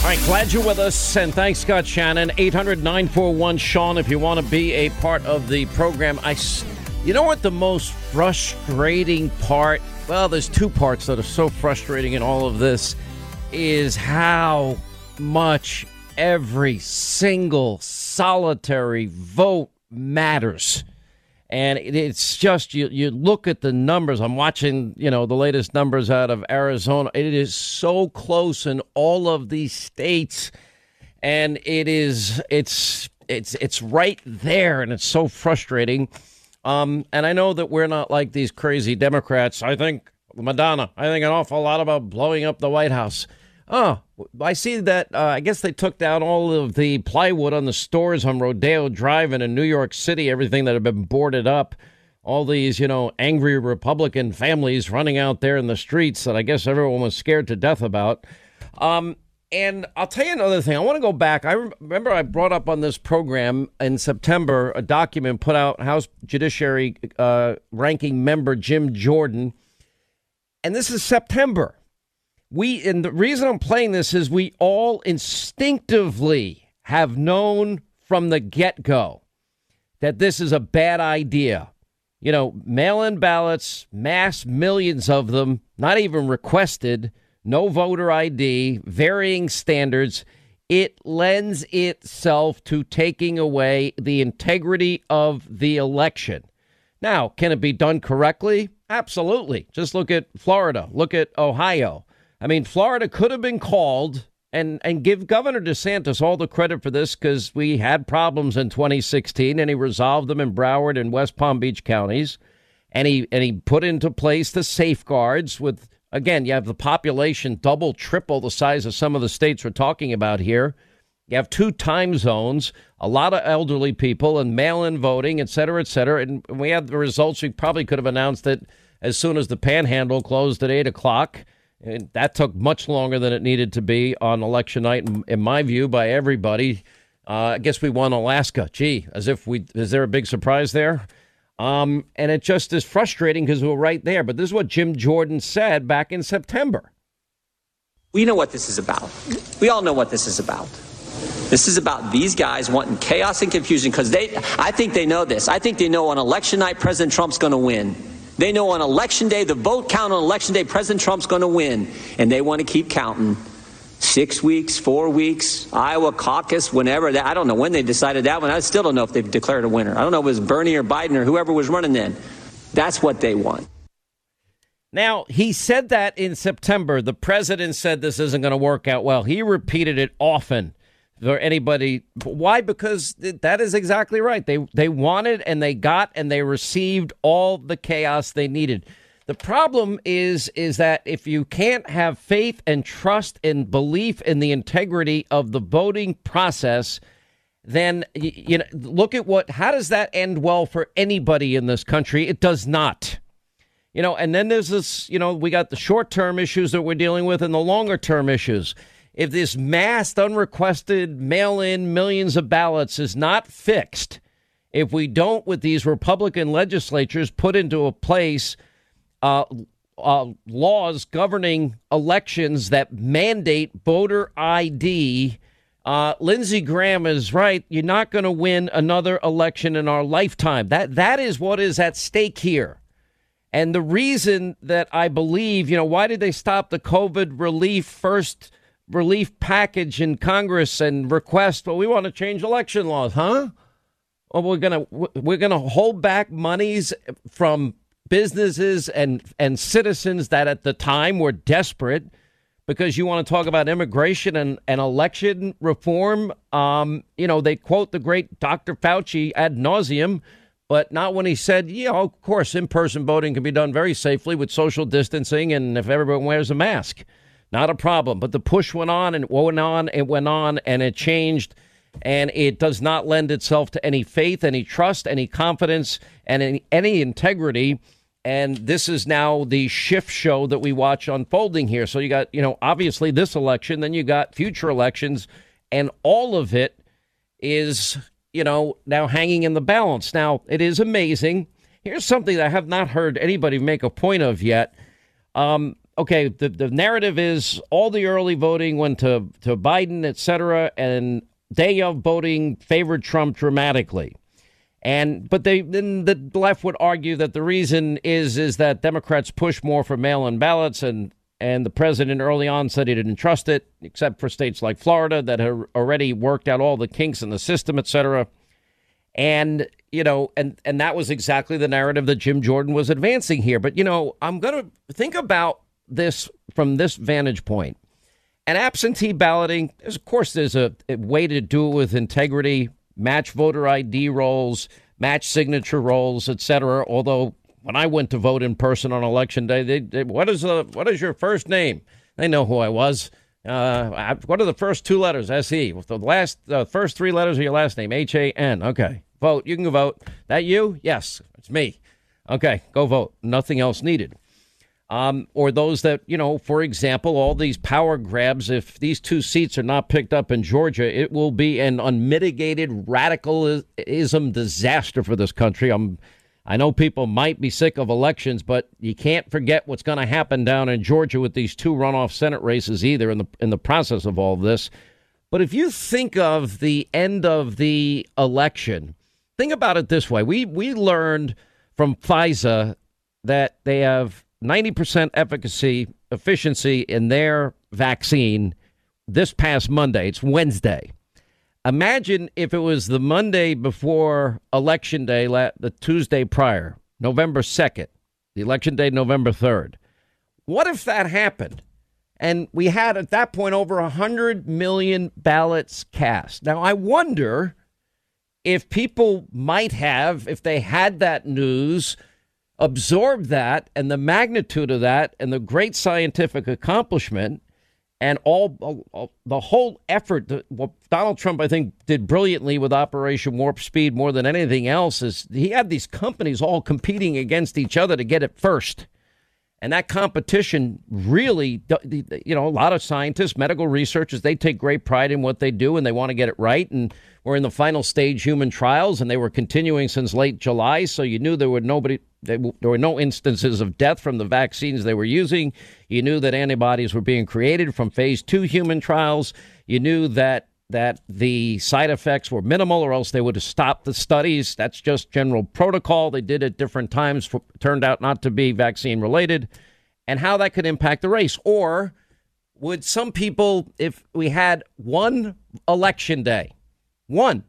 All right, glad you're with us, and thanks, Scott Shannon. 800 941 Sean, if you want to be a part of the program. I, you know what the most frustrating part? Well, there's two parts that are so frustrating in all of this is how much every single solitary vote matters. And it's just you you look at the numbers. I'm watching, you know, the latest numbers out of Arizona. It is so close in all of these states and it is it's it's it's right there and it's so frustrating. Um, and I know that we're not like these crazy Democrats. I think Madonna, I think an awful lot about blowing up the White House. Oh, I see that. Uh, I guess they took down all of the plywood on the stores on Rodeo Drive and in New York City, everything that had been boarded up. All these, you know, angry Republican families running out there in the streets that I guess everyone was scared to death about. Um, and I'll tell you another thing. I want to go back. I remember I brought up on this program in September a document put out House Judiciary uh, ranking member Jim Jordan. And this is September we and the reason I'm playing this is we all instinctively have known from the get-go that this is a bad idea. You know, mail-in ballots, mass millions of them, not even requested, no voter ID, varying standards. It lends itself to taking away the integrity of the election. Now, can it be done correctly? Absolutely. Just look at Florida, look at Ohio. I mean, Florida could have been called and and give Governor DeSantis all the credit for this because we had problems in 2016 and he resolved them in Broward and West Palm Beach counties, and he and he put into place the safeguards with again you have the population double triple the size of some of the states we're talking about here. You have two time zones, a lot of elderly people, and mail-in voting, et cetera, et cetera. And we had the results. We probably could have announced it as soon as the Panhandle closed at eight o'clock. And that took much longer than it needed to be on election night, in, my view, by everybody. Uh, I guess we won Alaska. Gee, as if we is there a big surprise there? Um, and it just is frustrating because we're right there. But this is what Jim Jordan said back in September. We know what this is about. We all know what this is about. This is about these guys wanting chaos and confusion because they, I think they know this. I think they know on election night President Trump's going to win. They know on election day, the vote count on election day, President Trump's going to win, and they want to keep counting. Six weeks, four weeks, Iowa caucus, whenever. that. I don't know when they decided that one. I still don't know if they've declared a winner. I don't know if it was Bernie or Biden or whoever was running then. That's what they want. Now, he said that in September. The president said this isn't going to work out well. He repeated it often for anybody. Why? Because that is exactly right. They they wanted and they got and they received all the chaos they needed. The problem is is that if you can't have faith and trust and belief in the integrity of the voting process, then you know look at what how does that end well for anybody in this country? It does not. You know, and then there's this, you know, we got the short-term issues that we're dealing with and the longer-term issues if this massed, unrequested mail in millions of ballots is not fixed, if we don't, with these Republican legislatures, put into a place uh, uh, laws governing elections that mandate voter ID, uh, Lindsey Graham is right. You're not going to win another election in our lifetime. That that is what is at stake here. And the reason that I believe, you know, why did they stop the COVID relief first? Relief package in Congress and request, well, we want to change election laws, huh? Well, we're gonna we're gonna hold back monies from businesses and and citizens that at the time were desperate because you want to talk about immigration and, and election reform. Um, you know, they quote the great Dr. Fauci ad nauseum, but not when he said, yeah, of course, in person voting can be done very safely with social distancing and if everyone wears a mask. Not a problem. But the push went on and went on, it went on, and it changed. And it does not lend itself to any faith, any trust, any confidence, and any, integrity. And this is now the shift show that we watch unfolding here. So you got, you know, obviously this election, then you got future elections, and all of it is, you know, now hanging in the balance. Now, it is amazing. Here's something I have not heard anybody make a point of yet. Um, okay, the, the narrative is all the early voting went to, to Biden, et cetera, and day of voting favored Trump dramatically. And but they then the left would argue that the reason is is that Democrats push more for mail-in ballots and and the president early on said he didn't trust it, except for states like Florida that had already worked out all the kinks in the system, et cetera. And you know, and and that was exactly the narrative that Jim Jordan was advancing here. But you know, I'm going to think about this from this vantage point. And absentee balloting, of course, there's a, a way to do it with integrity, match voter ID rolls, match signature rolls, etc. Although when I went to vote in person on election day, they, they, what is the what is your first name? They know who I was. Uh, what are the first two letters? S E. The last, uh, first three letters of your last name, H A N. Okay, vote. You can vote. That you? Yes, it's me. Okay, go vote. Nothing else needed. Um, or those that, you know, for example, all these power grabs, if these two seats are not picked up in Georgia, it will be an unmitigated radicalism disaster for this country. I'm I know people might be sick of elections, but you can't forget what's going to happen down in Georgia with these two runoff Senate races either in the in the process of all this. But if you think of the end of the election, think about it this way. We we learned from Pfizer that they have 90% efficacy efficiency in their vaccine this past Monday. It's Wednesday. Imagine if it was the Monday before Election Day, the Tuesday prior, November 2nd, the election day, November 3rd. What if that happened? And we had at that point over 100 million ballots cast. Now, I wonder if people might have, if they had that news, absorbed that and the magnitude of that and the great scientific accomplishment and all, all, the whole effort that what Donald Trump I think did brilliantly with Operation Warp Speed more than anything else is he had these companies all competing against each other to get it first. And that competition really, you know, a lot of scientists, medical researchers, they take great pride in what they do and they want to get it right. And we're in the final stage human trials, and they were continuing since late July. So you knew there were nobody, there were no instances of death from the vaccines they were using. You knew that antibodies were being created from phase two human trials. You knew that that the side effects were minimal, or else they would have stopped the studies. That's just general protocol. They did at different times, for, turned out not to be vaccine related, and how that could impact the race. Or would some people, if we had one election day, one,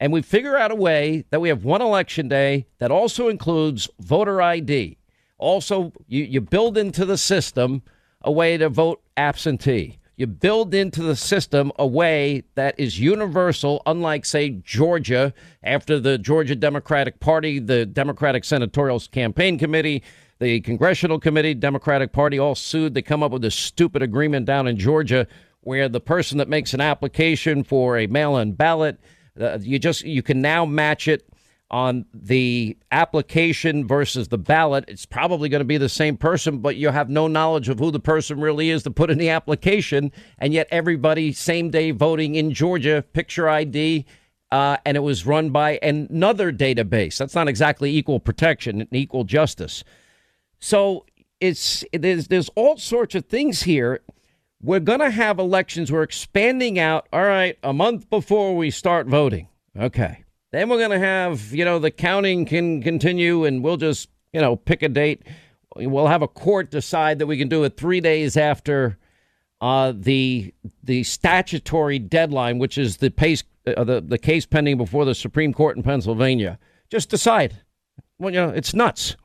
and we figure out a way that we have one election day that also includes voter ID, also, you, you build into the system a way to vote absentee you build into the system a way that is universal, unlike, say, Georgia, after the Georgia Democratic Party, the Democratic Senatorial Campaign Committee, the Congressional Committee, Democratic Party all sued. They come up with this stupid agreement down in Georgia where the person that makes an application for a mail in ballot, uh, you just you can now match it on the application versus the ballot, it's probably going to be the same person, but you have no knowledge of who the person really is to put in the application. And yet, everybody, same day voting in Georgia, picture ID, uh, and it was run by another database. That's not exactly equal protection and equal justice. So it's there's there's all sorts of things here. We're going to have elections. We're expanding out. All right, a month before we start voting. Okay. Then we're going to have, you know, the counting can continue and we'll just, you know, pick a date. We'll have a court decide that we can do it three days after uh, the the statutory deadline, which is the, pace, uh, the, the case pending before the Supreme Court in Pennsylvania. Just decide. Well, you know, it's nuts.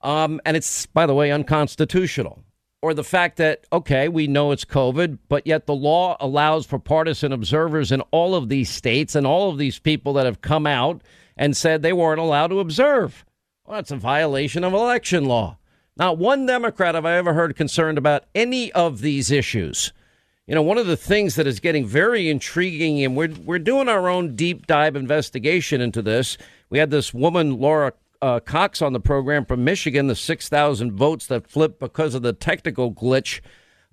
Um, and it's, by the way, unconstitutional or the fact that, okay, we know it's COVID, but yet the law allows for partisan observers in all of these states and all of these people that have come out and said they weren't allowed to observe. Well, that's a violation of election law. Not one Democrat have I ever heard concerned about any of these issues. You know, one of the things that is getting very intriguing, and we're, we're doing our own deep dive investigation into this. We had this woman, Laura uh, Cox on the program from Michigan, the 6,000 votes that flipped because of the technical glitch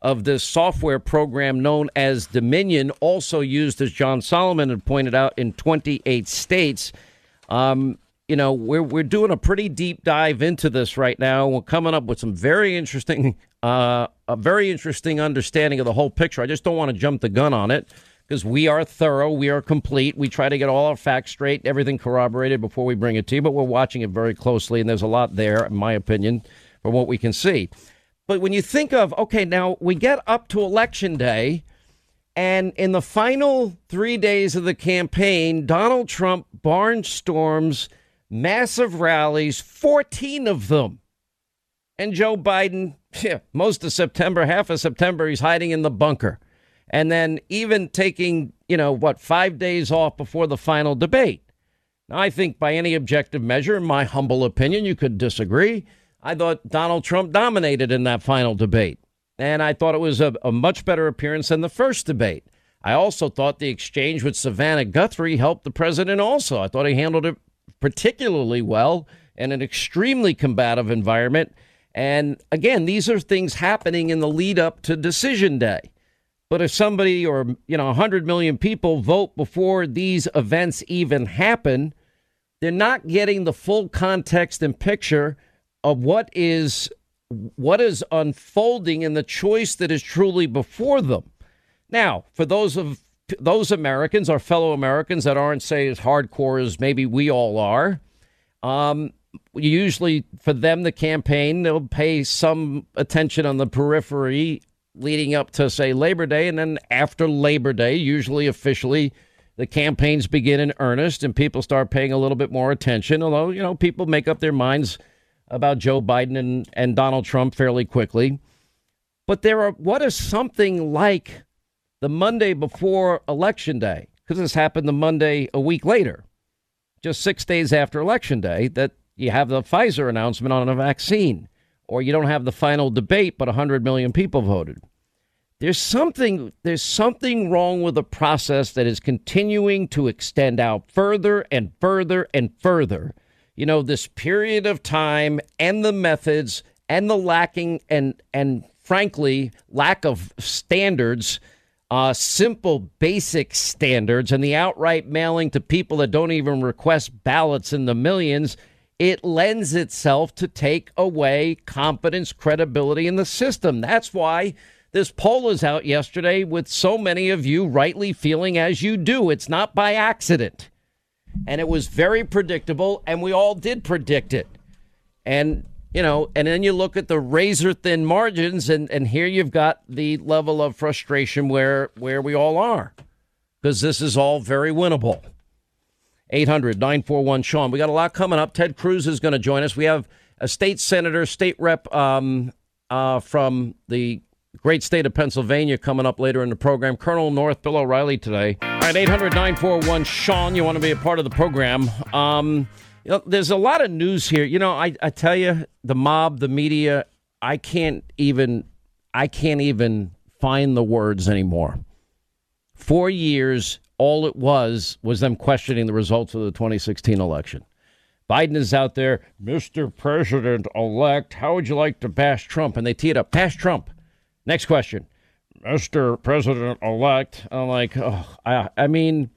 of this software program known as Dominion, also used, as John Solomon had pointed out, in 28 states. Um, you know, we're we're doing a pretty deep dive into this right now. We're coming up with some very interesting, uh, a very interesting understanding of the whole picture. I just don't want to jump the gun on it because we are thorough, we are complete. We try to get all our facts straight, everything corroborated before we bring it to you. But we're watching it very closely, and there's a lot there, in my opinion, from what we can see. But when you think of okay, now we get up to election day. And in the final three days of the campaign, Donald Trump barnstorms massive rallies, 14 of them. And Joe Biden, yeah, most of September, half of September, he's hiding in the bunker. And then even taking, you know, what, five days off before the final debate. Now, I think by any objective measure, in my humble opinion, you could disagree. I thought Donald Trump dominated in that final debate. And I thought it was a, a much better appearance than the first debate. I also thought the exchange with Savannah Guthrie helped the president also. I thought he handled it particularly well in an extremely combative environment. And again, these are things happening in the lead up to decision day. But if somebody or, you know, 100 million people vote before these events even happen, they're not getting the full context and picture of what is what is unfolding in the choice that is truly before them. Now, for those of those Americans, our fellow Americans that aren't, say, as hardcore as maybe we all are, um, usually for them, the campaign, they'll pay some attention on the periphery leading up to, say, Labor Day. And then after Labor Day, usually officially, the campaigns begin in earnest and people start paying a little bit more attention. Although, you know, people make up their minds about Joe Biden and, and Donald Trump fairly quickly. But there are, what is something like the Monday before Election Day, because this happened the Monday a week later, just six days after Election Day, that you have the Pfizer announcement on a vaccine, or you don't have the final debate, but 100 million people voted. There's something there's something wrong with the process that is continuing to extend out further and further and further. You know, this period of time and the methods and the lacking and and frankly lack of standards uh, simple, basic standards and the outright mailing to people that don't even request ballots in the millions, it lends itself to take away confidence, credibility in the system. That's why this poll is out yesterday with so many of you rightly feeling as you do. It's not by accident. And it was very predictable, and we all did predict it. And you know, and then you look at the razor thin margins, and, and here you've got the level of frustration where where we all are, because this is all very winnable. 800 941 Sean. We got a lot coming up. Ted Cruz is going to join us. We have a state senator, state rep um, uh, from the great state of Pennsylvania coming up later in the program. Colonel North Bill O'Reilly today. All right, 800 941 Sean. You want to be a part of the program. Um, you know, there's a lot of news here. You know, I, I tell you, the mob, the media, I can't even I can't even find the words anymore. Four years, all it was was them questioning the results of the 2016 election. Biden is out there, Mr. President elect. How would you like to bash Trump? And they tee it up, bash Trump. Next question, Mr. President elect. I'm like, oh, I, I mean,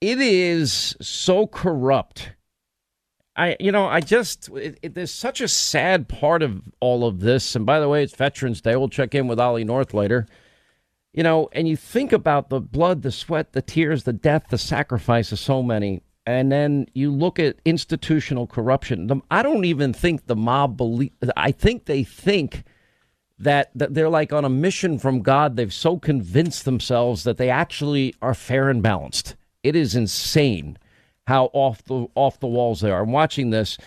it is so corrupt I, you know, I just, it, it, there's such a sad part of all of this. And by the way, it's Veterans Day. We'll check in with Ollie North later. You know, and you think about the blood, the sweat, the tears, the death, the sacrifice of so many. And then you look at institutional corruption. The, I don't even think the mob believe, I think they think that, that they're like on a mission from God. They've so convinced themselves that they actually are fair and balanced. It is insane how off the off the walls they are. I'm watching this.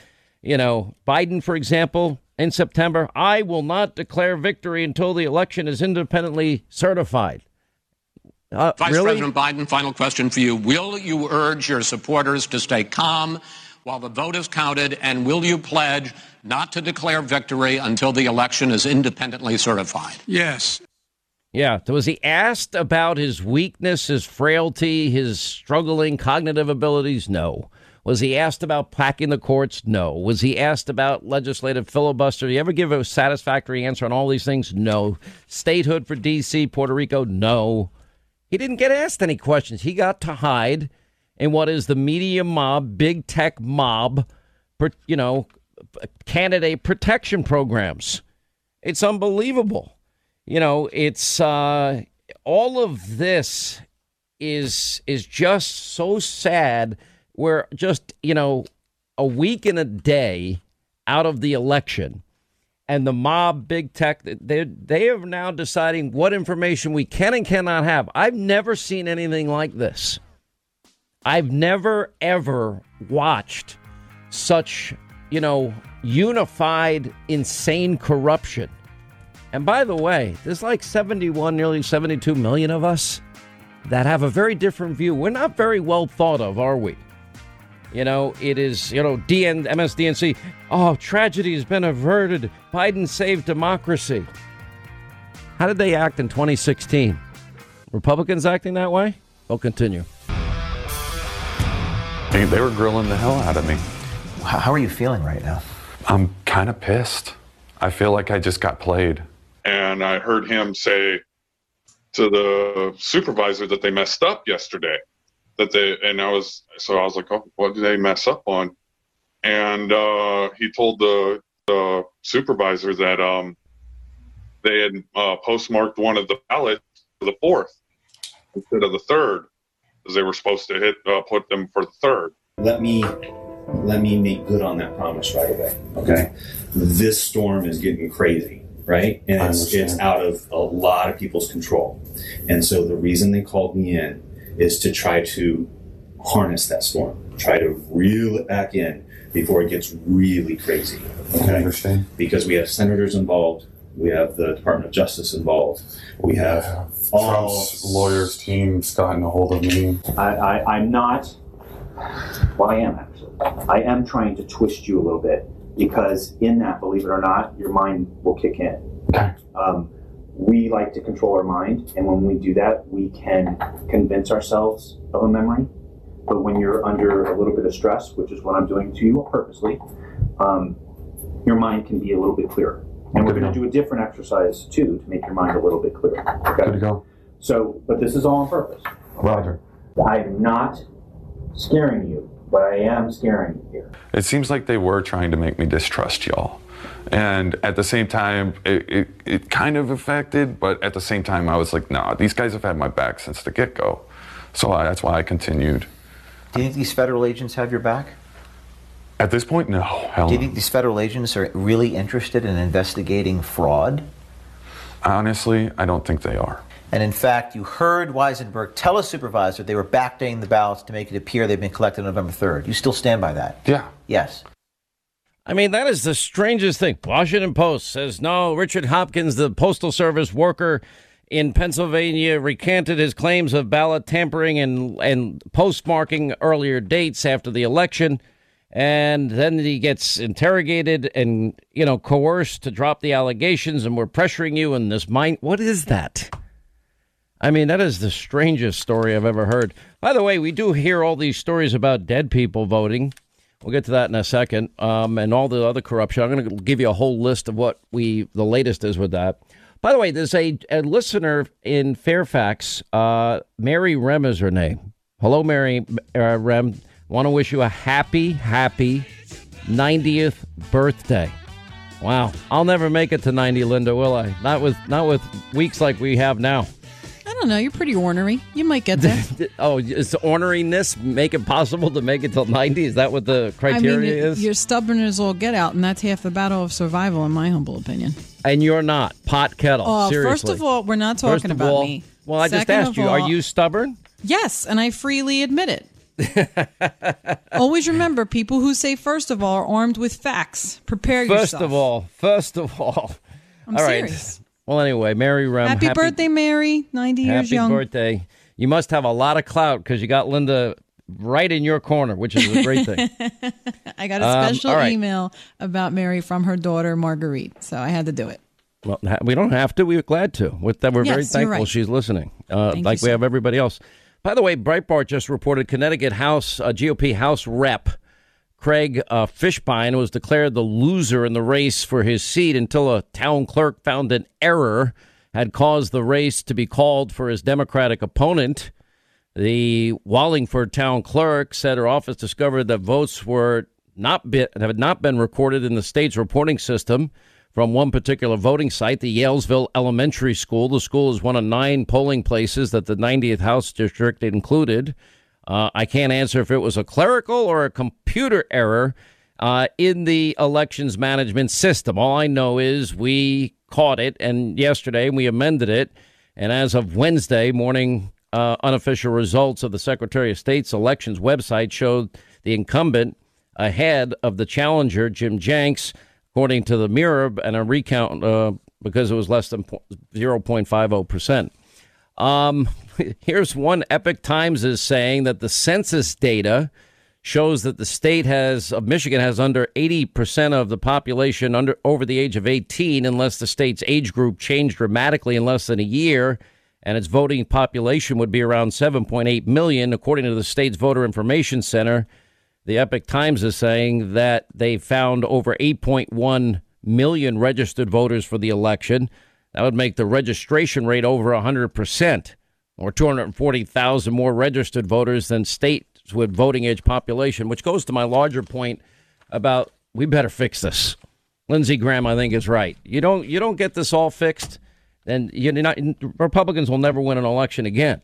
You know, Biden, for example, in September, I will not declare victory until the election is independently certified. Uh, Vice really? President Biden, final question for you. Will you urge your supporters to stay calm while the vote is counted, and will you pledge not to declare victory until the election is independently certified? Yes. Yeah. Was he asked about his weakness, his frailty, his struggling cognitive abilities? No. Was he asked about packing the courts? No. Was he asked about legislative filibuster? Did he ever give a satisfactory answer on all these things? No. Statehood for D.C., Puerto Rico? No. He didn't get asked any questions. He got to hide in what is the media mob, big tech mob, you know, candidate protection programs. It's unbelievable. You know, it's uh, all of this is is just so sad. We're just you know a week and a day out of the election, and the mob, big tech, they they are now deciding what information we can and cannot have. I've never seen anything like this. I've never ever watched such you know unified insane corruption. And by the way, there's like 71, nearly 72 million of us that have a very different view. We're not very well thought of, are we? You know, it is, you know, DN, MSDNC, oh, tragedy has been averted. Biden saved democracy. How did they act in 2016? Republicans acting that way? We'll continue. They were grilling the hell out of me. How are you feeling right now? I'm kind of pissed. I feel like I just got played. And I heard him say to the supervisor that they messed up yesterday. That they and I was so I was like, oh, what did they mess up on? And uh, he told the the supervisor that um, they had uh, postmarked one of the ballots for the fourth instead of the third, because they were supposed to hit uh, put them for the third. Let me let me make good on that promise right away. Okay, this storm is getting crazy right? And it's, it's out of a lot of people's control. And so the reason they called me in is to try to harness that storm, try to reel it back in before it gets really crazy. Okay? I understand. Because we have senators involved, we have the Department of Justice involved, we have yeah. all Trump's lawyers team's gotten a hold of me. I, I, I'm not. Well, I am actually. I am trying to twist you a little bit because in that, believe it or not, your mind will kick in. Okay. Um, we like to control our mind, and when we do that, we can convince ourselves of a memory. But when you're under a little bit of stress, which is what I'm doing to you purposely, um, your mind can be a little bit clearer. And we're going to do a different exercise too to make your mind a little bit clearer. Okay. Good to go. So, but this is all on purpose. Roger. I am not scaring you but I am scaring you here. It seems like they were trying to make me distrust y'all. And at the same time, it, it, it kind of affected, but at the same time, I was like, nah, these guys have had my back since the get go. So I, that's why I continued. Do you think these federal agents have your back? At this point, no. Hell Do you think these federal agents are really interested in investigating fraud? Honestly, I don't think they are. And in fact, you heard Weisenbach tell a supervisor they were backdating the ballots to make it appear they've been collected on November 3rd. You still stand by that? Yeah. Yes. I mean, that is the strangest thing. Washington Post says no, Richard Hopkins, the Postal Service worker in Pennsylvania, recanted his claims of ballot tampering and, and postmarking earlier dates after the election. And then he gets interrogated and, you know, coerced to drop the allegations, and we're pressuring you in this mind. What is that? I mean, that is the strangest story I've ever heard. By the way, we do hear all these stories about dead people voting. We'll get to that in a second, um, and all the other corruption. I'm going to give you a whole list of what we the latest is with that. By the way, there's a, a listener in Fairfax. Uh, Mary Rem is her name. Hello, Mary uh, Rem. Want to wish you a happy, happy 90th birthday. Wow, I'll never make it to 90, Linda, will I? Not with not with weeks like we have now. I don't know. You're pretty ornery. You might get there. oh, is the orneriness make it possible to make it till 90? Is that what the criteria I mean, is? You're stubborn as all get out, and that's half the battle of survival, in my humble opinion. And you're not. Pot kettle. Oh, Seriously. First of all, we're not talking about all, me. Well, I Second just asked you, all, are you stubborn? Yes, and I freely admit it. Always remember, people who say first of all are armed with facts. Prepare first yourself. First of all, first of all. I'm all serious. Right. Well, anyway, Mary Rem. Happy, happy birthday, Mary. 90 years young. Happy birthday. You must have a lot of clout because you got Linda right in your corner, which is a great thing. I got a um, special um, right. email about Mary from her daughter, Marguerite. So I had to do it. Well, we don't have to. We are glad to. With that, we're yes, very thankful right. she's listening, uh, like you, we have everybody else. By the way, Breitbart just reported Connecticut House uh, GOP House Rep Craig uh, Fishbein was declared the loser in the race for his seat until a town clerk found an error had caused the race to be called for his Democratic opponent. The Wallingford town clerk said her office discovered that votes were not been, have not been recorded in the state's reporting system from one particular voting site, the Yalesville Elementary School. The school is one of nine polling places that the 90th House District included. Uh, I can't answer if it was a clerical or a computer error uh, in the elections management system. All I know is we caught it, and yesterday we amended it. And as of Wednesday morning, uh, unofficial results of the Secretary of State's elections website showed the incumbent ahead of the challenger, Jim Jinks according to the Mirror, and a recount uh, because it was less than 0.50%. Um, here's one Epoch Times is saying that the census data shows that the state has of Michigan has under 80% of the population under over the age of 18 unless the state's age group changed dramatically in less than a year and its voting population would be around 7.8 million according to the state's voter information center the Epoch Times is saying that they found over 8.1 million registered voters for the election. That would make the registration rate over 100%, or 240,000 more registered voters than states with voting age population, which goes to my larger point about we better fix this. Lindsey Graham, I think, is right. You don't you don't get this all fixed, then you're not, Republicans will never win an election again.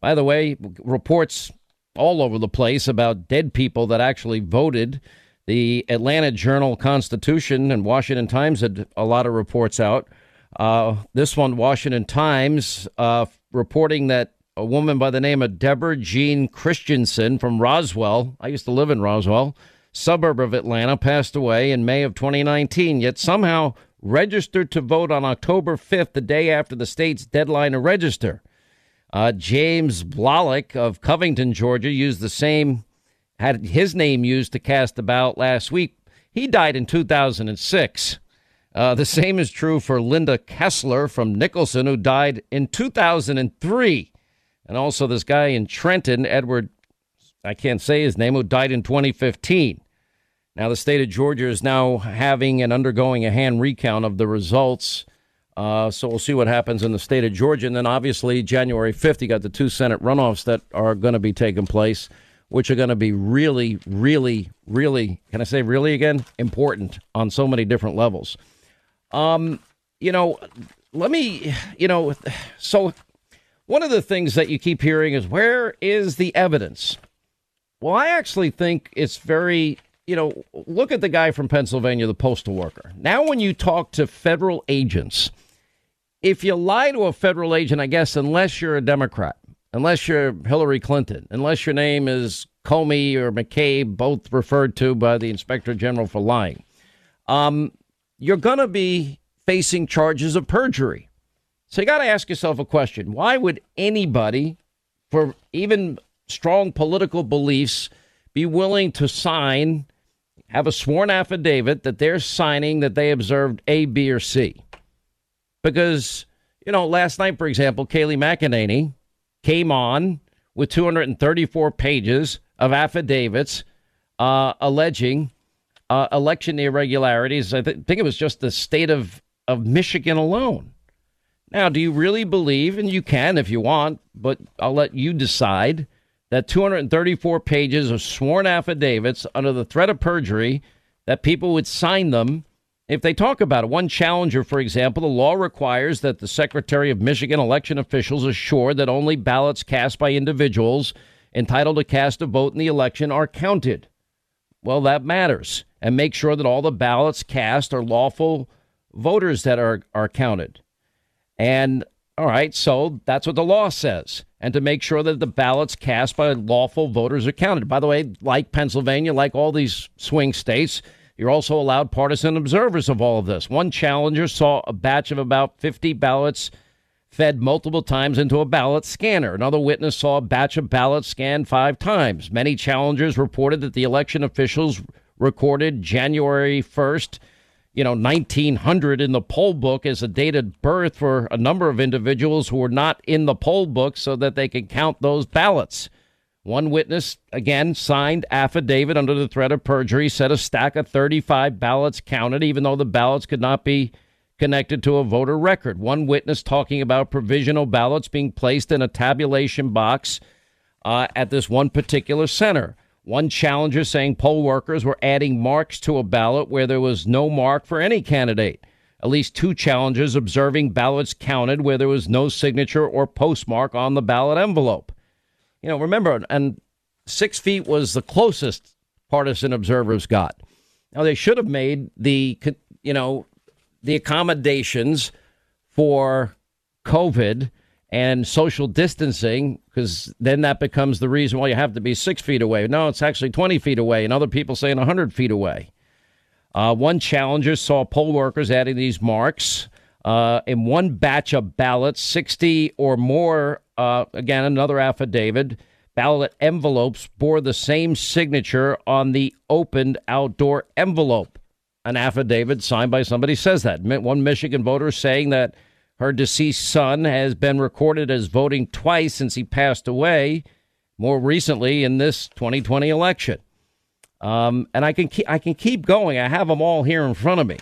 By the way, reports all over the place about dead people that actually voted. The Atlanta Journal Constitution and Washington Times had a lot of reports out. Uh, this one, Washington Times, uh, reporting that a woman by the name of Deborah Jean Christensen from Roswell, I used to live in Roswell, suburb of Atlanta, passed away in May of 2019, yet somehow registered to vote on October 5th, the day after the state's deadline to register. Uh, James Blalock of Covington, Georgia, used the same, had his name used to cast a ballot last week. He died in 2006. Uh, the same is true for Linda Kessler from Nicholson, who died in 2003. And also this guy in Trenton, Edward, I can't say his name, who died in 2015. Now, the state of Georgia is now having and undergoing a hand recount of the results. Uh, so we'll see what happens in the state of Georgia. And then obviously, January 5th, you got the two Senate runoffs that are going to be taking place, which are going to be really, really, really, can I say really again? Important on so many different levels. Um, you know, let me, you know, so one of the things that you keep hearing is where is the evidence? Well, I actually think it's very you know, look at the guy from Pennsylvania, the postal worker. Now, when you talk to federal agents, if you lie to a federal agent, I guess, unless you're a Democrat, unless you're Hillary Clinton, unless your name is Comey or McCabe, both referred to by the inspector general for lying, um, you're going to be facing charges of perjury. So you got to ask yourself a question why would anybody, for even strong political beliefs, be willing to sign, have a sworn affidavit that they're signing that they observed A, B, or C? Because, you know, last night, for example, Kayleigh McEnany came on with 234 pages of affidavits uh, alleging uh, election irregularities. I th- think it was just the state of, of Michigan alone. Now, do you really believe, and you can if you want, but I'll let you decide, that 234 pages of sworn affidavits under the threat of perjury, that people would sign them if they talk about it. One challenger, for example, the law requires that the Secretary of Michigan election officials assure that only ballots cast by individuals entitled to cast a vote in the election are counted. Well, that matters. And make sure that all the ballots cast are lawful voters that are, are counted. And all right, so that's what the law says. And to make sure that the ballots cast by lawful voters are counted. By the way, like Pennsylvania, like all these swing states, you're also allowed partisan observers of all of this. One challenger saw a batch of about 50 ballots fed multiple times into a ballot scanner. Another witness saw a batch of ballots scanned five times. Many challengers reported that the election officials recorded January 1st, you know, 1900 in the poll book as a date of birth for a number of individuals who were not in the poll book so that they could count those ballots. One witness, again, signed affidavit under the threat of perjury, said a stack of 35 ballots counted, even though the ballots could not be connected to a voter record. One witness talking about provisional ballots being placed in a tabulation box uh, at this one particular center. One challenger saying poll workers were adding marks to a ballot where there was no mark for any candidate. At least two challengers observing ballots counted where there was no signature or postmark on the ballot envelope. You know, remember, and six feet was the closest partisan observers got. Now, they should have made the, you know, the accommodations for COVID and social distancing, because then that becomes the reason why you have to be six feet away. No, it's actually 20 feet away, and other people saying 100 feet away. Uh, one challenger saw poll workers adding these marks. Uh, in one batch of ballots, 60 or more, uh, again, another affidavit, ballot envelopes bore the same signature on the opened outdoor envelope. An affidavit signed by somebody says that. One Michigan voter saying that her deceased son has been recorded as voting twice since he passed away, more recently in this 2020 election. Um, and I can keep, I can keep going. I have them all here in front of me,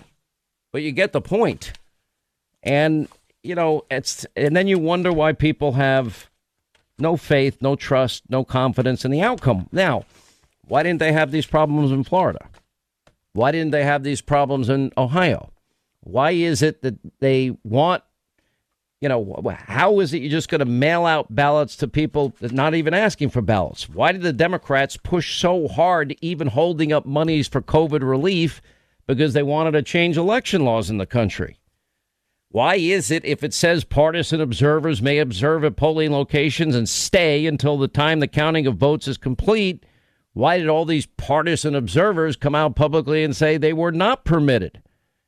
but you get the point. And you know, it's and then you wonder why people have no faith, no trust, no confidence in the outcome. Now, why didn't they have these problems in Florida? Why didn't they have these problems in Ohio? Why is it that they want you know, how is it you're just going to mail out ballots to people not even asking for ballots? Why did the Democrats push so hard, even holding up monies for COVID relief, because they wanted to change election laws in the country? Why is it, if it says partisan observers may observe at polling locations and stay until the time the counting of votes is complete, why did all these partisan observers come out publicly and say they were not permitted?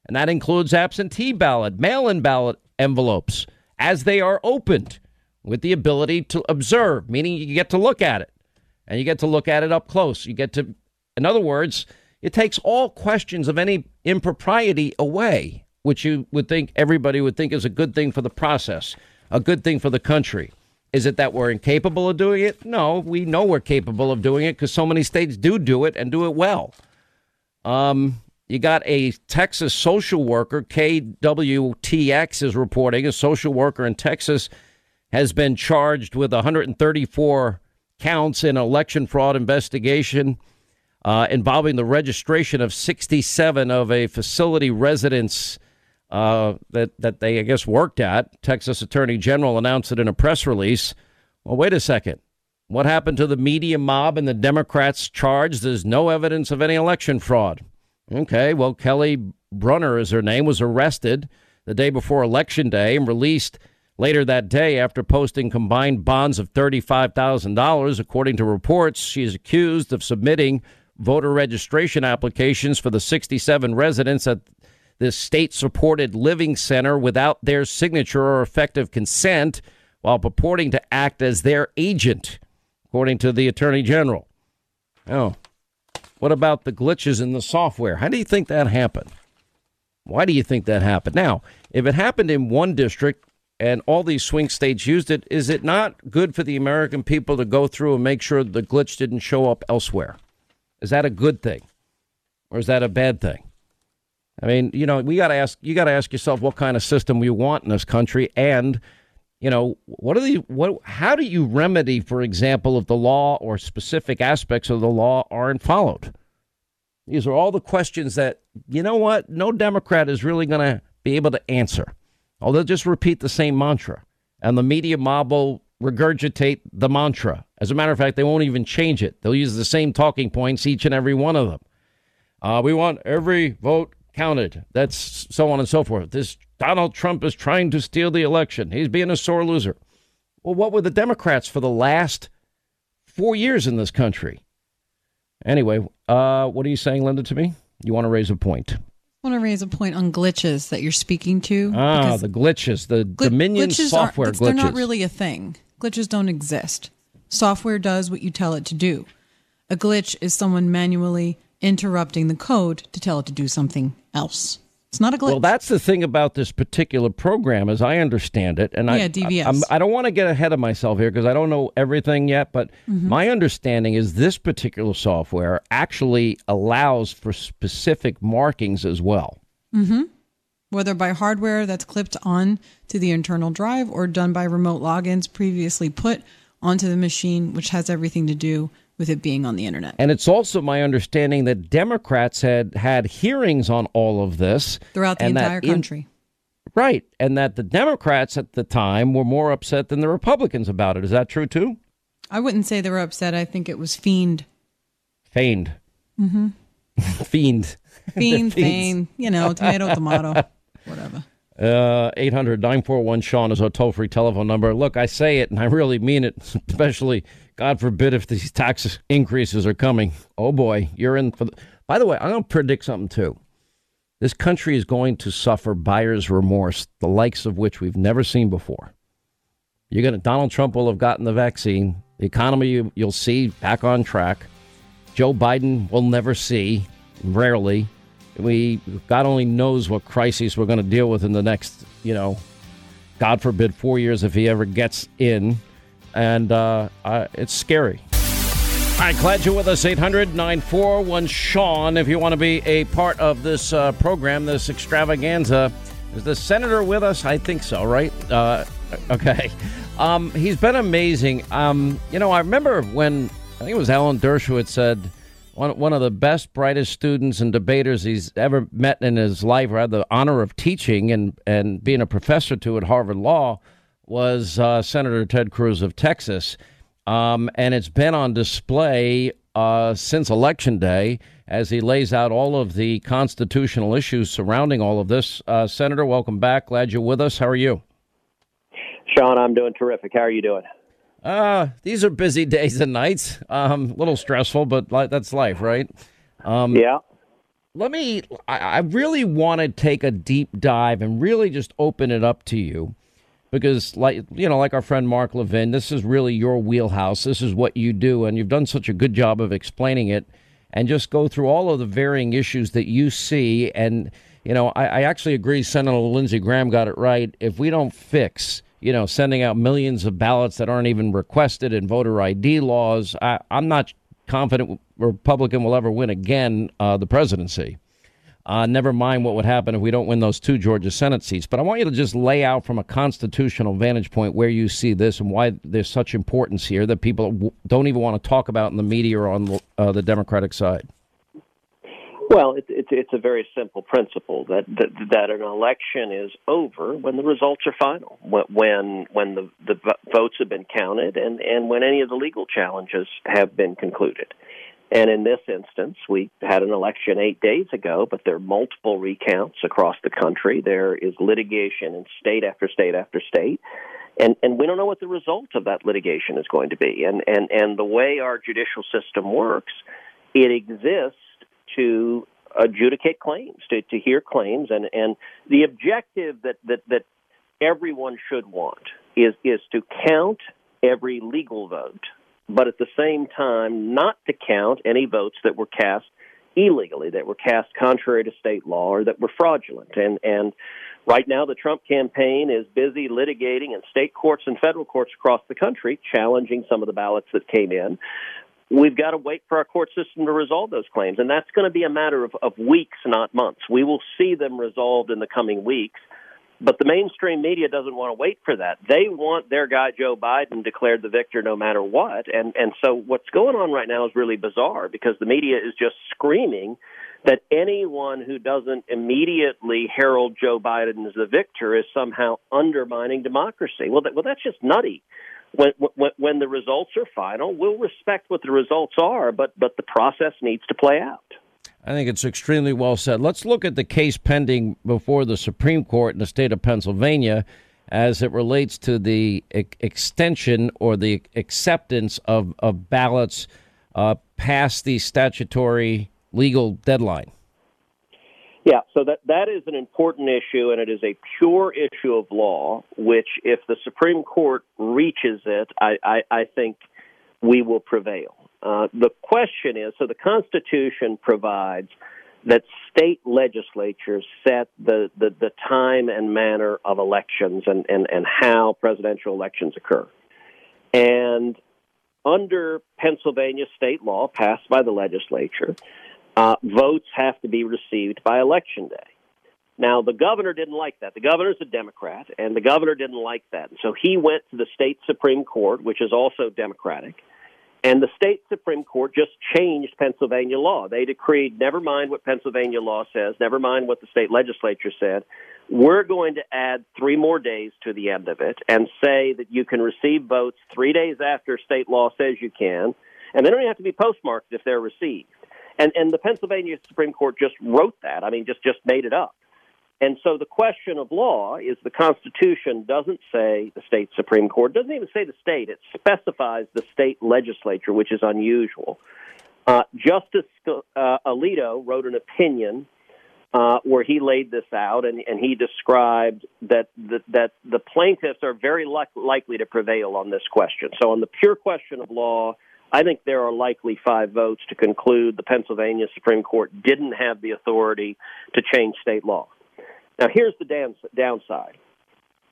And that includes absentee ballot, mail in ballot envelopes as they are opened with the ability to observe, meaning you get to look at it and you get to look at it up close. You get to, in other words, it takes all questions of any impropriety away, which you would think everybody would think is a good thing for the process, a good thing for the country. Is it that we're incapable of doing it? No, we know we're capable of doing it because so many states do do it and do it well. Um, you got a Texas social worker, KWTX is reporting, a social worker in Texas has been charged with 134 counts in election fraud investigation uh, involving the registration of 67 of a facility residents uh, that that they I guess worked at. Texas Attorney General announced it in a press release. Well, wait a second. What happened to the media mob and the Democrats charged? There's no evidence of any election fraud. Okay, well, Kelly Brunner, is her name, was arrested the day before Election Day and released later that day after posting combined bonds of $35,000. According to reports, she is accused of submitting voter registration applications for the 67 residents at this state supported living center without their signature or effective consent while purporting to act as their agent, according to the attorney general. Oh, what about the glitches in the software? How do you think that happened? Why do you think that happened? Now, if it happened in one district and all these swing states used it, is it not good for the American people to go through and make sure the glitch didn't show up elsewhere? Is that a good thing? Or is that a bad thing? I mean, you know, we got to ask you got to ask yourself what kind of system we want in this country and you know, what are the what? How do you remedy, for example, if the law or specific aspects of the law aren't followed? These are all the questions that you know what no Democrat is really going to be able to answer. Oh, they'll just repeat the same mantra, and the media mob will regurgitate the mantra. As a matter of fact, they won't even change it. They'll use the same talking points, each and every one of them. Uh, we want every vote counted. That's so on and so forth. This Donald Trump is trying to steal the election. He's being a sore loser. Well, what were the Democrats for the last four years in this country? Anyway, uh, what are you saying, Linda, to me? You want to raise a point? I want to raise a point on glitches that you're speaking to. Ah, the glitches, the gl- Dominion glitches software glitches. They're not really a thing. Glitches don't exist. Software does what you tell it to do. A glitch is someone manually interrupting the code to tell it to do something else. It's not a glitch. Well, that's the thing about this particular program, as I understand it. And yeah, I, DVS. I'm, I, do not want to get ahead of myself here because I don't know everything yet. But mm-hmm. my understanding is this particular software actually allows for specific markings as well. Mm-hmm. Whether by hardware that's clipped on to the internal drive or done by remote logins previously put onto the machine, which has everything to do with it being on the internet. And it's also my understanding that Democrats had had hearings on all of this throughout the entire country. In, right. And that the Democrats at the time were more upset than the Republicans about it. Is that true too? I wouldn't say they were upset. I think it was fiend. Feigned. Mm-hmm. Fiend. Fiend, fiend. You know, tomato, tomato, whatever. Uh, 800 941 Sean is our toll free telephone number. Look, I say it and I really mean it, especially, God forbid, if these tax increases are coming. Oh boy, you're in for the. By the way, I'm going to predict something too. This country is going to suffer buyer's remorse, the likes of which we've never seen before. You're going to, Donald Trump will have gotten the vaccine. The economy you, you'll see back on track. Joe Biden will never see, rarely. We God only knows what crises we're going to deal with in the next, you know, God forbid, four years if he ever gets in, and uh, uh, it's scary. All right, glad you're with us. 800 941 Sean. If you want to be a part of this uh, program, this extravaganza, is the senator with us? I think so, right? Uh, okay. Um, he's been amazing. Um, you know, I remember when I think it was Alan Dershowitz said one, one of the best, brightest students and debaters he's ever met in his life, or had the honor of teaching and, and being a professor to at Harvard Law, was uh, Senator Ted Cruz of Texas. Um, and it's been on display uh, since Election Day as he lays out all of the constitutional issues surrounding all of this. Uh, Senator, welcome back. Glad you're with us. How are you? Sean, I'm doing terrific. How are you doing? Uh, these are busy days and nights. Um, a little stressful, but that's life, right? Um, yeah. Let me, I, I really want to take a deep dive and really just open it up to you because, like, you know, like our friend Mark Levin, this is really your wheelhouse. This is what you do, and you've done such a good job of explaining it and just go through all of the varying issues that you see. And, you know, I, I actually agree Senator Lindsey Graham got it right. If we don't fix, you know, sending out millions of ballots that aren't even requested in voter ID laws. I, am not confident Republican will ever win again uh, the presidency. Uh, never mind what would happen if we don't win those two Georgia Senate seats. But I want you to just lay out from a constitutional vantage point where you see this and why there's such importance here that people don't even want to talk about in the media or on uh, the Democratic side. Well, it, it, it's a very simple principle that, that that an election is over when the results are final, when when the, the votes have been counted, and, and when any of the legal challenges have been concluded. And in this instance, we had an election eight days ago, but there are multiple recounts across the country. There is litigation in state after state after state. And, and we don't know what the result of that litigation is going to be. And, and, and the way our judicial system works, it exists to adjudicate claims, to, to hear claims, and, and the objective that, that, that everyone should want is, is to count every legal vote, but at the same time not to count any votes that were cast illegally, that were cast contrary to state law or that were fraudulent. And, and right now the Trump campaign is busy litigating in state courts and federal courts across the country, challenging some of the ballots that came in we've got to wait for our court system to resolve those claims. And that's going to be a matter of, of weeks, not months. We will see them resolved in the coming weeks. But the mainstream media doesn't want to wait for that. They want their guy Joe Biden declared the victor no matter what. And and so what's going on right now is really bizarre because the media is just screaming that anyone who doesn't immediately herald Joe Biden as the victor is somehow undermining democracy. Well, that, well, that's just nutty when, when, when the results are final, we'll respect what the results are, but but the process needs to play out. I think it's extremely well said. Let's look at the case pending before the Supreme Court in the state of Pennsylvania as it relates to the e- extension or the acceptance of, of ballots uh, past the statutory legal deadline. Yeah, so that that is an important issue, and it is a pure issue of law. Which, if the Supreme Court reaches it, I, I, I think we will prevail. Uh, the question is: so the Constitution provides that state legislatures set the, the, the time and manner of elections and, and, and how presidential elections occur. And under Pennsylvania state law passed by the legislature, uh, votes have to be received by election day. Now, the governor didn't like that. The governor's a Democrat, and the governor didn't like that. And so he went to the state Supreme Court, which is also Democratic, and the state Supreme Court just changed Pennsylvania law. They decreed, never mind what Pennsylvania law says, never mind what the state legislature said, we're going to add three more days to the end of it and say that you can receive votes three days after state law says you can, and they don't even have to be postmarked if they're received. And, and the Pennsylvania Supreme Court just wrote that. I mean, just, just made it up. And so the question of law is the Constitution doesn't say the state Supreme Court, doesn't even say the state, it specifies the state legislature, which is unusual. Uh, Justice uh, Alito wrote an opinion uh, where he laid this out, and, and he described that the, that the plaintiffs are very li- likely to prevail on this question. So, on the pure question of law, I think there are likely five votes to conclude the Pennsylvania Supreme Court didn't have the authority to change state law. Now, here's the downside.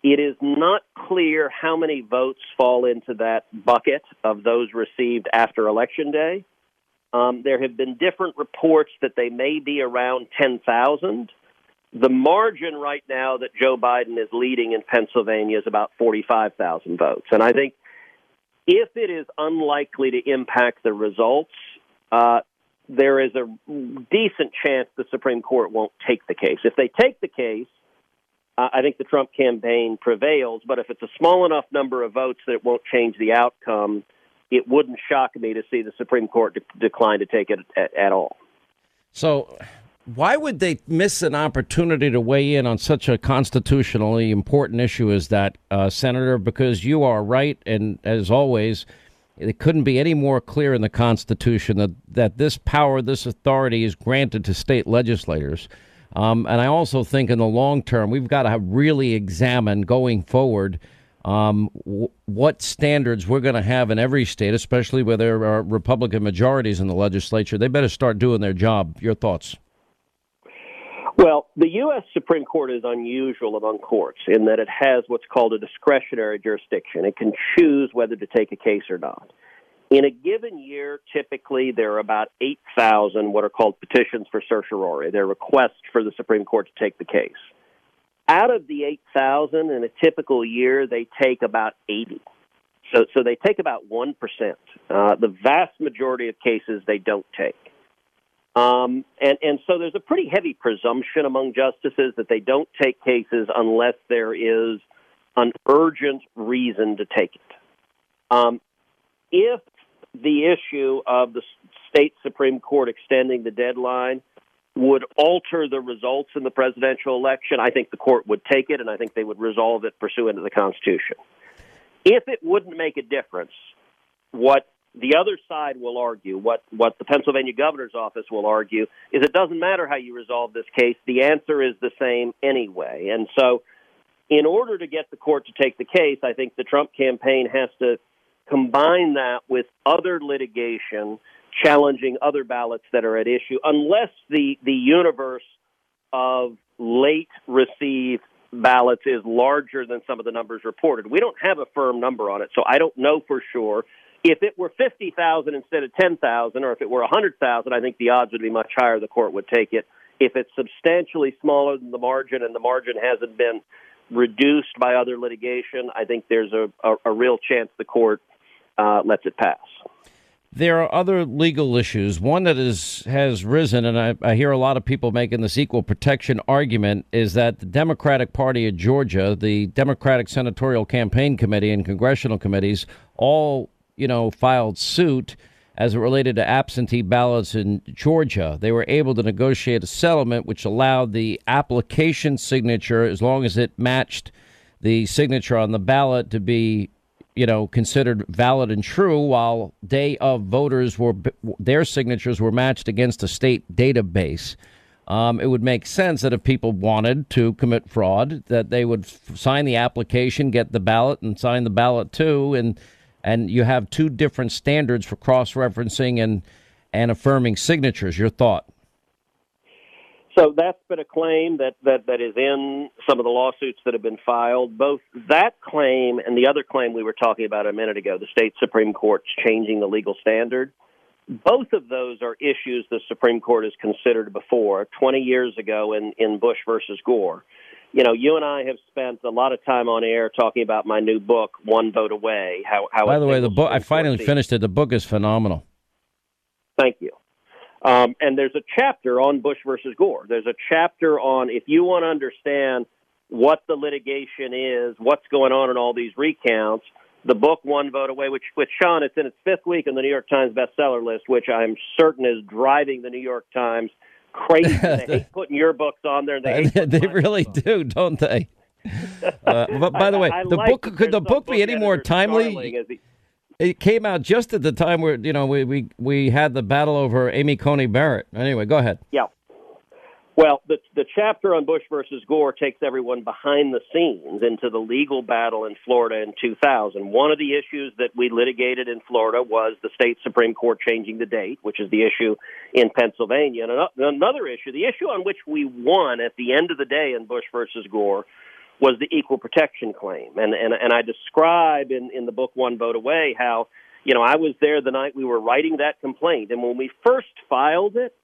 It is not clear how many votes fall into that bucket of those received after Election Day. Um, there have been different reports that they may be around 10,000. The margin right now that Joe Biden is leading in Pennsylvania is about 45,000 votes. And I think if it is unlikely to impact the results, uh, there is a decent chance the Supreme Court won't take the case. If they take the case, uh, I think the Trump campaign prevails. But if it's a small enough number of votes that it won't change the outcome, it wouldn't shock me to see the Supreme Court de- decline to take it at, at all. So, why would they miss an opportunity to weigh in on such a constitutionally important issue as that, uh, Senator? Because you are right, and as always, it couldn't be any more clear in the Constitution that, that this power, this authority is granted to state legislators. Um, and I also think in the long term, we've got to really examine going forward um, w- what standards we're going to have in every state, especially where there are Republican majorities in the legislature. They better start doing their job. Your thoughts? Well, the U.S. Supreme Court is unusual among courts in that it has what's called a discretionary jurisdiction. It can choose whether to take a case or not. In a given year, typically there are about 8,000 what are called petitions for certiorari. They're requests for the Supreme Court to take the case. Out of the 8,000 in a typical year, they take about 80. So, so they take about 1%. Uh, the vast majority of cases they don't take. Um, and, and so there's a pretty heavy presumption among justices that they don't take cases unless there is an urgent reason to take it. Um, if the issue of the state Supreme Court extending the deadline would alter the results in the presidential election, I think the court would take it and I think they would resolve it pursuant to the Constitution. If it wouldn't make a difference, what the other side will argue, what, what the Pennsylvania governor's office will argue, is it doesn't matter how you resolve this case, the answer is the same anyway. And so, in order to get the court to take the case, I think the Trump campaign has to combine that with other litigation challenging other ballots that are at issue, unless the, the universe of late received ballots is larger than some of the numbers reported. We don't have a firm number on it, so I don't know for sure if it were 50,000 instead of 10,000, or if it were 100,000, I think the odds would be much higher the court would take it. If it's substantially smaller than the margin and the margin hasn't been reduced by other litigation, I think there's a, a, a real chance the court uh, lets it pass. There are other legal issues. One that is has risen, and I, I, hear a lot of people making this equal protection argument, is that the Democratic Party of Georgia, the Democratic Senatorial Campaign Committee and congressional committees, all you know, filed suit as it related to absentee ballots in Georgia. They were able to negotiate a settlement which allowed the application signature, as long as it matched the signature on the ballot, to be, you know, considered valid and true, while day of voters were their signatures were matched against a state database. Um, it would make sense that if people wanted to commit fraud, that they would f- sign the application, get the ballot, and sign the ballot too, and and you have two different standards for cross-referencing and and affirming signatures. Your thought? So that's been a claim that, that, that is in some of the lawsuits that have been filed. Both that claim and the other claim we were talking about a minute ago, the state Supreme Court's changing the legal standard. Both of those are issues the Supreme Court has considered before, 20 years ago in, in Bush versus Gore. You know, you and I have spent a lot of time on air talking about my new book, One Vote Away. How, how By the way, the book I finally finished it. The book is phenomenal. Thank you. Um, and there's a chapter on Bush versus Gore. There's a chapter on if you want to understand what the litigation is, what's going on in all these recounts. The book One Vote Away, which which Sean, it's in its fifth week on the New York Times bestseller list, which I'm certain is driving the New York Times crazy. they hate putting your books on there. They they really do, don't they? Uh, but by the way, I, I the like book could the book be any more timely? It came out just at the time where you know we we, we had the battle over Amy Coney Barrett. Anyway, go ahead. Yeah. Well, the the chapter on Bush versus Gore takes everyone behind the scenes into the legal battle in Florida in 2000. One of the issues that we litigated in Florida was the state Supreme Court changing the date, which is the issue in Pennsylvania. And another issue, the issue on which we won at the end of the day in Bush versus Gore, was the equal protection claim. And and and I describe in in the book One Vote Away how you know I was there the night we were writing that complaint, and when we first filed it,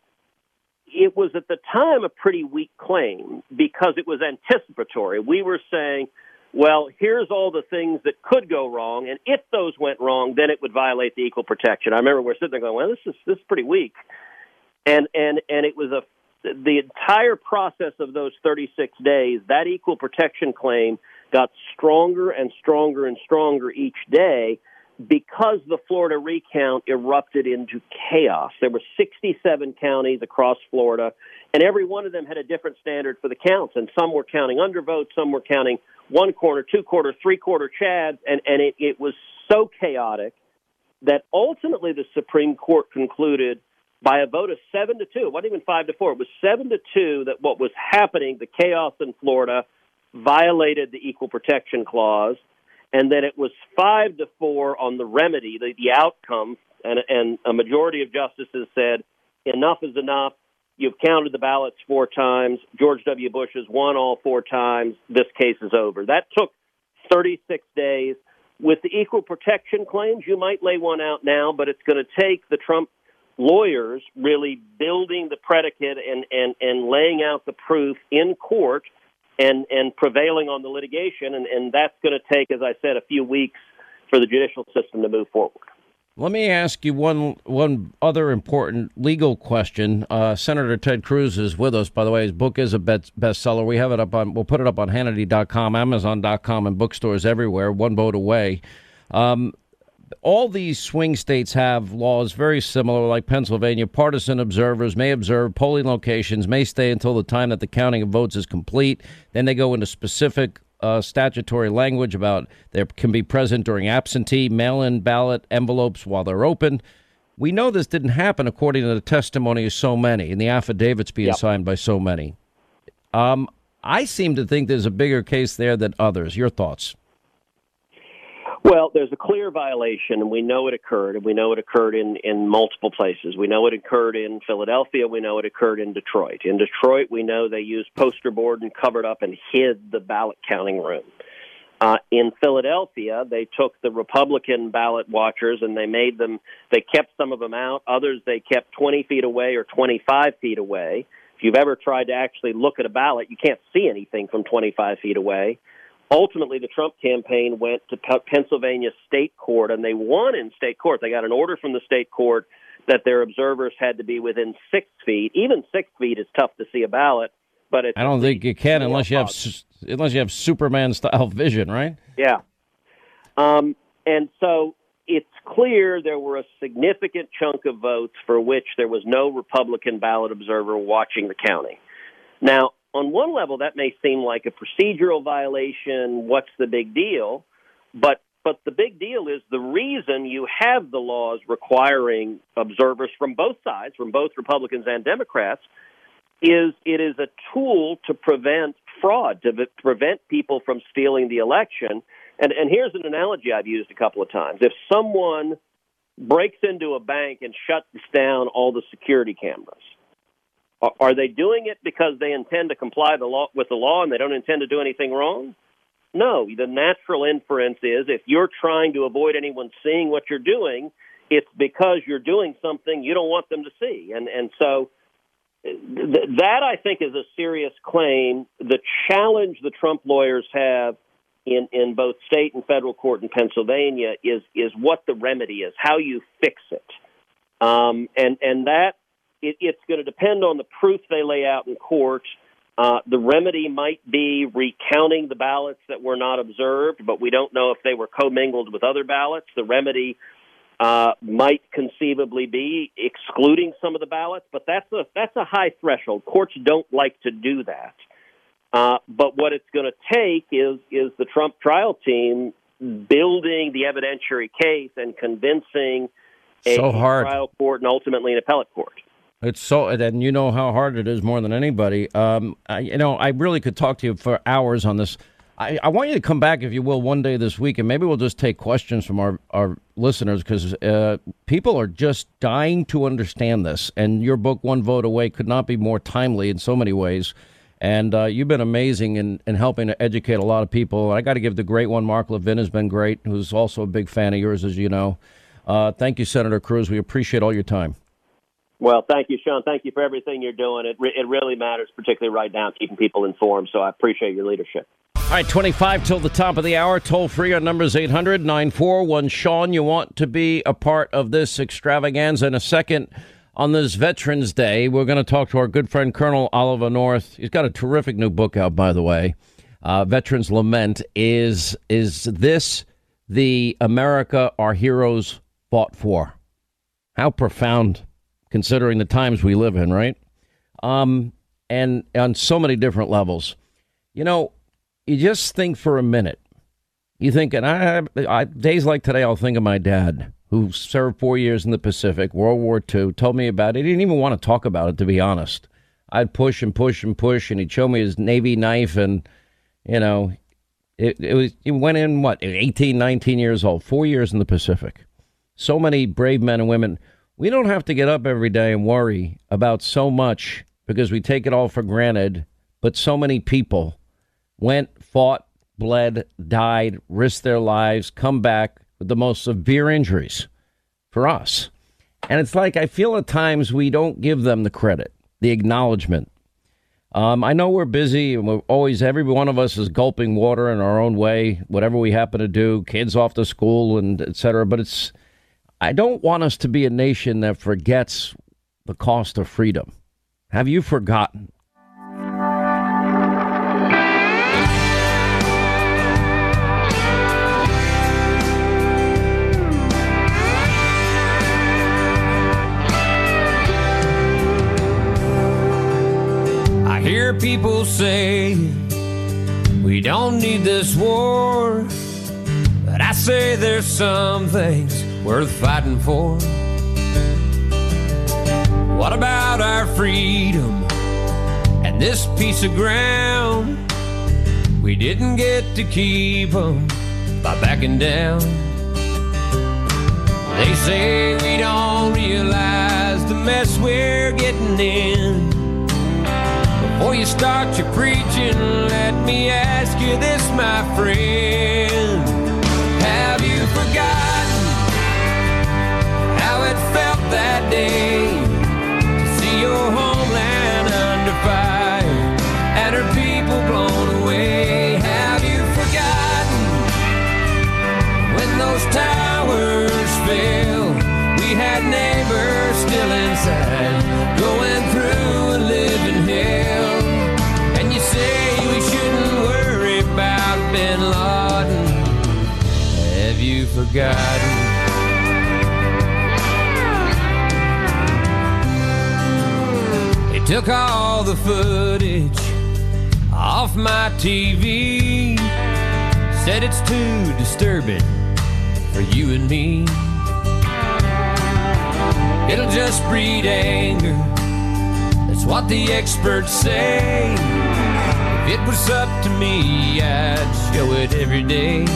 it was at the time a pretty weak claim because it was anticipatory. We were saying. Well, here's all the things that could go wrong, and if those went wrong, then it would violate the equal protection. I remember we're sitting there going, "Well, this is this is pretty weak," and and and it was a the entire process of those 36 days, that equal protection claim got stronger and stronger and stronger each day because the Florida recount erupted into chaos. There were 67 counties across Florida, and every one of them had a different standard for the counts. And some were counting undervotes, some were counting one quarter, two quarter, three quarter chads, and, and it, it was so chaotic that ultimately the Supreme Court concluded by a vote of seven to two. It wasn't even five to four. It was seven to two that what was happening, the chaos in Florida, violated the equal protection clause, and then it was five to four on the remedy, the, the outcome, and, and a majority of justices said enough is enough. You've counted the ballots four times. George W. Bush has won all four times. This case is over. That took 36 days. With the equal protection claims, you might lay one out now, but it's going to take the Trump lawyers really building the predicate and, and, and laying out the proof in court and, and prevailing on the litigation. And, and that's going to take, as I said, a few weeks for the judicial system to move forward. Let me ask you one one other important legal question. Uh, Senator Ted Cruz is with us. By the way, his book is a bestseller. We have it up on. We'll put it up on Hannity.com, Amazon.com, and bookstores everywhere. One vote away. Um, all these swing states have laws very similar, like Pennsylvania. Partisan observers may observe polling locations, may stay until the time that the counting of votes is complete. Then they go into specific uh, statutory language about there can be present during absentee, mail in ballot envelopes while they're open. We know this didn't happen according to the testimony of so many and the affidavits being yep. signed by so many. Um, I seem to think there's a bigger case there than others. Your thoughts? Well, there's a clear violation, and we know it occurred, and we know it occurred in, in multiple places. We know it occurred in Philadelphia. We know it occurred in Detroit. In Detroit, we know they used poster board and covered up and hid the ballot counting room. Uh, in Philadelphia, they took the Republican ballot watchers and they made them, they kept some of them out. Others they kept 20 feet away or 25 feet away. If you've ever tried to actually look at a ballot, you can't see anything from 25 feet away. Ultimately, the Trump campaign went to Pennsylvania state court and they won in state court. They got an order from the state court that their observers had to be within six feet. Even six feet is tough to see a ballot, but I don't think you can unless you have unless you have Superman style vision, right? Yeah. Um, and so it's clear there were a significant chunk of votes for which there was no Republican ballot observer watching the counting. Now, on one level, that may seem like a procedural violation. What's the big deal? But but the big deal is the reason you have the laws requiring observers from both sides, from both Republicans and Democrats, is it is a tool to prevent fraud, to prevent people from stealing the election. And and here's an analogy I've used a couple of times. If someone breaks into a bank and shuts down all the security cameras, are they doing it because they intend to comply the law, with the law and they don't intend to do anything wrong? No. The natural inference is if you're trying to avoid anyone seeing what you're doing, it's because you're doing something you don't want them to see. And and so th- that I think is a serious claim. The challenge the Trump lawyers have in in both state and federal court in Pennsylvania is is what the remedy is, how you fix it, um, and and that it, it's going to depend on the proof they lay out in court. Uh, the remedy might be recounting the ballots that were not observed, but we don't know if they were commingled with other ballots. The remedy uh, might conceivably be excluding some of the ballots, but that's a that's a high threshold. Courts don't like to do that. Uh, but what it's going to take is is the Trump trial team building the evidentiary case and convincing a so hard. trial court and ultimately an appellate court. It's so, and you know how hard it is more than anybody. Um, I, you know, I really could talk to you for hours on this. I, I, want you to come back, if you will, one day this week, and maybe we'll just take questions from our, our listeners because uh, people are just dying to understand this. And your book, One Vote Away, could not be more timely in so many ways. And uh, you've been amazing in, in helping to educate a lot of people. I got to give the great one, Mark Levin, has been great, who's also a big fan of yours, as you know. Uh, thank you, Senator Cruz. We appreciate all your time. Well, thank you, Sean. Thank you for everything you're doing. It, re- it really matters, particularly right now, keeping people informed. So I appreciate your leadership. All right, 25 till the top of the hour. Toll free on numbers 800 941 Sean. You want to be a part of this extravaganza in a second. On this Veterans Day, we're going to talk to our good friend Colonel Oliver North. He's got a terrific new book out, by the way. Uh, Veterans Lament. Is is this the America our heroes fought for? How profound considering the times we live in, right? Um, and on so many different levels. You know, you just think for a minute. You think, and I, I days like today, I'll think of my dad who served four years in the Pacific, World War II, told me about it. He didn't even want to talk about it, to be honest. I'd push and push and push, and he'd show me his Navy knife, and, you know, it, it was, he went in, what, 18, 19 years old, four years in the Pacific. So many brave men and women we don't have to get up every day and worry about so much because we take it all for granted. But so many people went, fought, bled, died, risked their lives, come back with the most severe injuries for us. And it's like I feel at times we don't give them the credit, the acknowledgement. Um, I know we're busy and we're always, every one of us is gulping water in our own way, whatever we happen to do, kids off to school and et cetera. But it's, I don't want us to be a nation that forgets the cost of freedom. Have you forgotten? I hear people say we don't need this war, but I say there's some things worth fighting for? What about our freedom and this piece of ground? We didn't get to keep them by backing down. They say we don't realize the mess we're getting in. Before you start your preaching, let me ask you this, my friend. Day to see your homeland under fire and her people blown away. Have you forgotten when those towers fell? We had neighbors still inside, going through a living hell. And you say we shouldn't worry about Bin Laden. Have you forgotten? Took all the footage off my TV. Said it's too disturbing for you and me. It'll just breed anger. That's what the experts say. If it was up to me, I'd show it every day.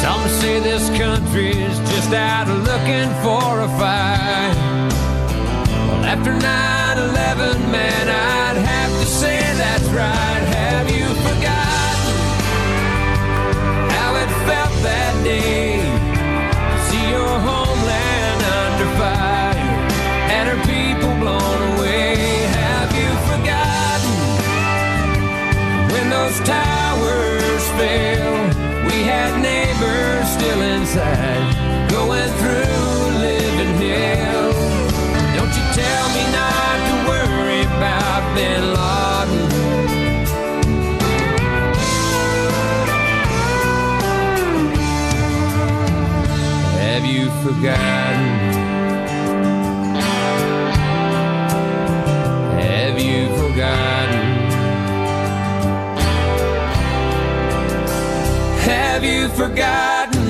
Some say this country's just out looking for a fight. After 9 11, man, I'd have to say that's right. Have you forgotten how it felt that day? To see your homeland under fire and her people blown away. Have you forgotten when those towers fell? We had neighbors still inside going through tell me not to worry about Bin Laden. Have you forgotten? Have you forgotten? Have you forgotten?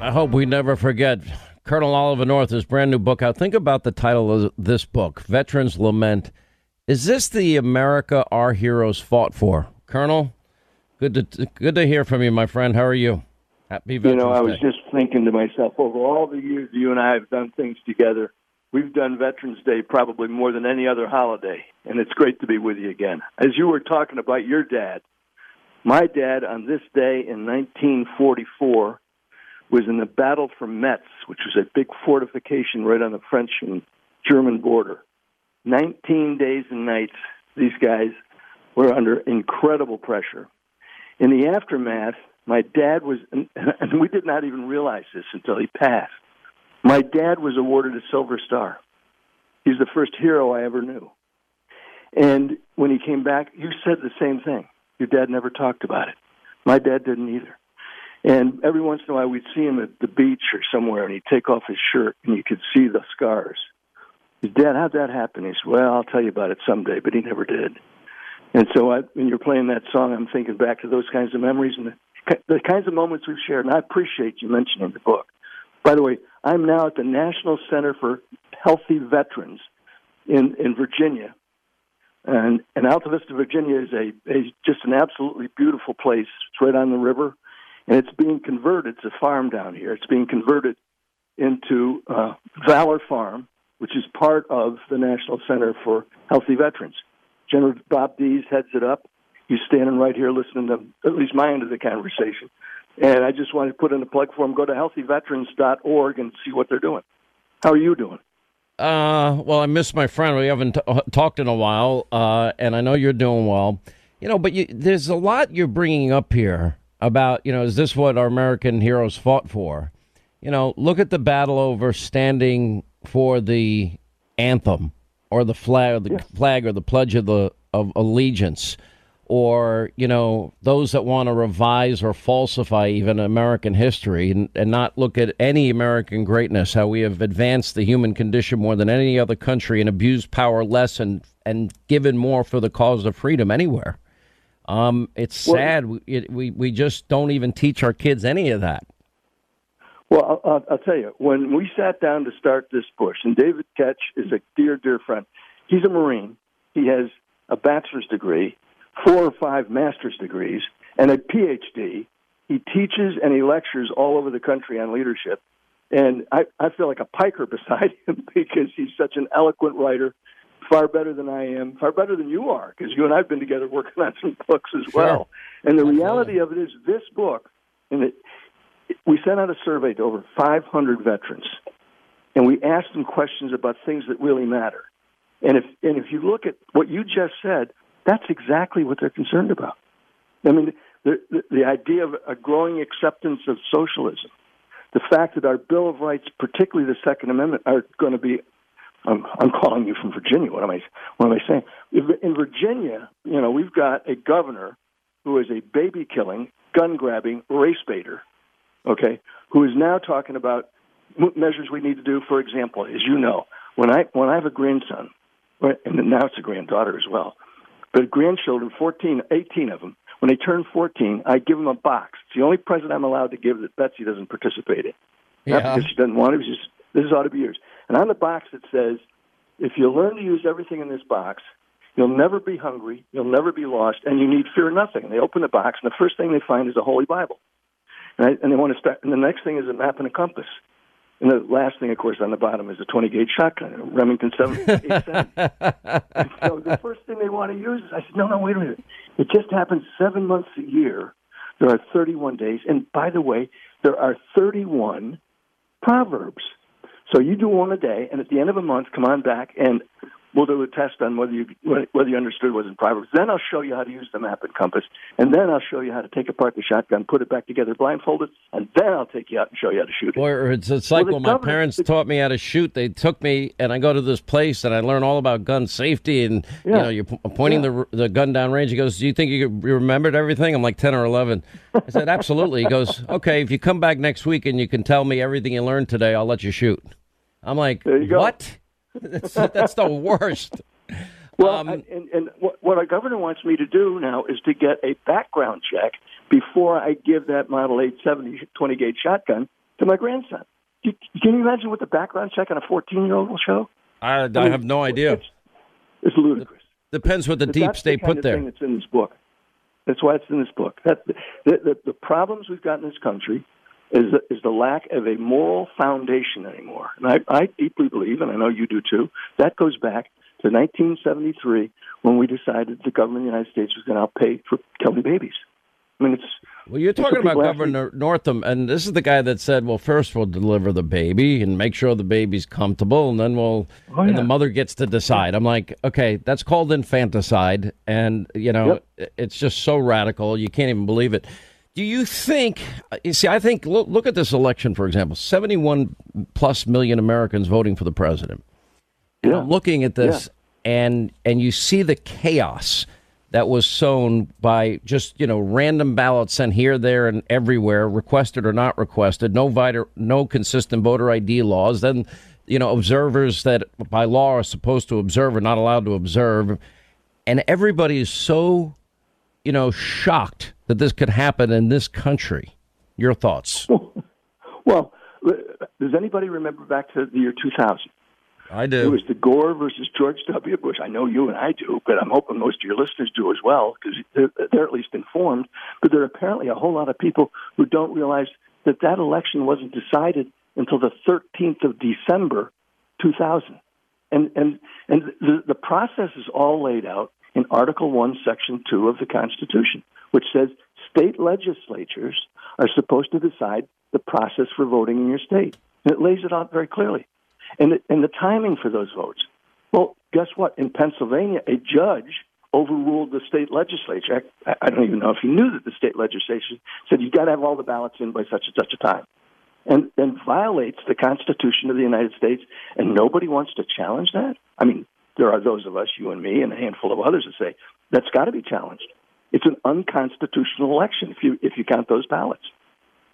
I hope we never forget Colonel Oliver North, his brand new book out. Think about the title of this book, Veterans Lament. Is this the America our heroes fought for? Colonel, good to good to hear from you, my friend. How are you? Happy Veterans You know, I was Day. just thinking to myself, over all the years you and I have done things together, we've done Veterans Day probably more than any other holiday, and it's great to be with you again. As you were talking about your dad, my dad on this day in 1944 was in the battle for Metz, which was a big fortification right on the French and German border. 19 days and nights, these guys were under incredible pressure. In the aftermath, my dad was, and we did not even realize this until he passed. My dad was awarded a Silver Star. He's the first hero I ever knew. And when he came back, you said the same thing. Your dad never talked about it. My dad didn't either. And every once in a while, we'd see him at the beach or somewhere, and he'd take off his shirt, and you could see the scars. His dad, how'd that happen? He said, "Well, I'll tell you about it someday," but he never did. And so, I, when you're playing that song, I'm thinking back to those kinds of memories and the, the kinds of moments we've shared. And I appreciate you mentioning the book. By the way, I'm now at the National Center for Healthy Veterans in in Virginia, and and Altavista, Virginia is a, a just an absolutely beautiful place. It's right on the river, and it's being converted. It's a farm down here. It's being converted into uh, Valor Farm, which is part of the National Center for Healthy Veterans. General Bob Dees heads it up. He's standing right here listening to at least my end of the conversation. And I just wanted to put in a plug for him. Go to healthyveterans.org and see what they're doing. How are you doing? Uh, well, I miss my friend. We haven't t- uh, talked in a while, uh, and I know you're doing well. You know, but you, there's a lot you're bringing up here about, you know, is this what our American heroes fought for? You know, look at the battle over standing for the anthem or the flag, or the flag or the pledge of the of allegiance, or you know, those that want to revise or falsify even American history and, and not look at any American greatness, how we have advanced the human condition more than any other country and abused power less and and given more for the cause of freedom anywhere. Um, it's Well- sad. We, it, we we just don't even teach our kids any of that. Well, I'll, I'll, I'll tell you, when we sat down to start this push, and David Goetsch is a dear, dear friend. He's a Marine. He has a bachelor's degree, four or five master's degrees, and a PhD. He teaches and he lectures all over the country on leadership. And I, I feel like a piker beside him because he's such an eloquent writer, far better than I am, far better than you are, because you and I have been together working on some books as well. And the reality of it is, this book, and it, we sent out a survey to over 500 veterans, and we asked them questions about things that really matter. And if and if you look at what you just said, that's exactly what they're concerned about. I mean, the the, the idea of a growing acceptance of socialism, the fact that our Bill of Rights, particularly the Second Amendment, are going to be. I'm, I'm calling you from Virginia. What am I? What am I saying? In Virginia, you know, we've got a governor who is a baby killing, gun grabbing race baiter okay, who is now talking about measures we need to do. For example, as you know, when I when I have a grandson, right, and now it's a granddaughter as well, but grandchildren, 14, 18 of them, when they turn 14, I give them a box. It's the only present I'm allowed to give that Betsy doesn't participate in. Not Yeah. because she doesn't want it, just this ought to be yours. And on the box it says, if you learn to use everything in this box, you'll never be hungry, you'll never be lost, and you need fear nothing. And they open the box, and the first thing they find is a Holy Bible. And, I, and they want to start. And the next thing is a map and a compass. And the last thing, of course, on the bottom is a 20 gauge shotgun, a Remington 787. so the first thing they want to use is, I said, no, no, wait a minute. It just happens seven months a year. There are 31 days. And by the way, there are 31 proverbs. So you do one a day, and at the end of a month, come on back and We'll do a test on whether you whether you understood what was in private. Then I'll show you how to use the map and compass, and then I'll show you how to take apart the shotgun, put it back together blindfolded, and then I'll take you out and show you how to shoot it. Or it's, it's like well, when my parents taught me how to shoot. They took me, and I go to this place, and I learn all about gun safety, and yeah. you know, you're pointing yeah. the the gun down range. He goes, "Do you think you remembered everything?" I'm like ten or eleven. I said, "Absolutely." He goes, "Okay, if you come back next week and you can tell me everything you learned today, I'll let you shoot." I'm like, "What?" that's, that's the worst. Well, um, and, and what, what our governor wants me to do now is to get a background check before I give that Model 8 70 20 gauge shotgun to my grandson. Can you imagine what the background check on a 14 year old will show? I, I, mean, have no idea. It's, it's ludicrous. Depends what the but deep state the put there. That's in this book. That's why it's in this book. That, the, the, the problems we've got in this country is the, is the lack of a moral foundation anymore. And I, I deeply believe, and I know you do too, that goes back to 1973 when we decided the government of the United States was going to pay for killing babies. I mean, it's. Well, you're talking about Governor Northam, and this is the guy that said, "Well, first we'll deliver the baby and make sure the baby's comfortable, and then we'll, oh, yeah. and the mother gets to decide." I'm like, okay, that's called infanticide, and you know, yep. it's just so radical, you can't even believe it. Do you think? You see, I think look, look at this election, for example. 71 plus million Americans voting for the president. Yeah. looking at this, yeah. and and you see the chaos that was sown by just you know random ballots sent here, there, and everywhere, requested or not requested. No voter, no consistent voter ID laws. Then you know observers that by law are supposed to observe are not allowed to observe, and everybody is so you know shocked that this could happen in this country. Your thoughts? Well, does anybody remember back to the year 2000? I do. It was the Gore versus George W. Bush. I know you and I do, but I'm hoping most of your listeners do as well because they're, they're at least informed. But there are apparently a whole lot of people who don't realize that that election wasn't decided until the 13th of December, 2000. And and and the, the process is all laid out in Article One, Section Two of the Constitution, which says state legislatures are supposed to decide the process for voting in your state. And it lays it out very clearly and the, and the timing for those votes. Well, guess what? In Pennsylvania, a judge overruled the state legislature. I, I don't even know if he knew that the state legislature said you've got to have all the ballots in by such and such a time, and and violates the Constitution of the United States. And nobody wants to challenge that. I mean, there are those of us, you and me, and a handful of others, that say that's got to be challenged. It's an unconstitutional election if you if you count those ballots.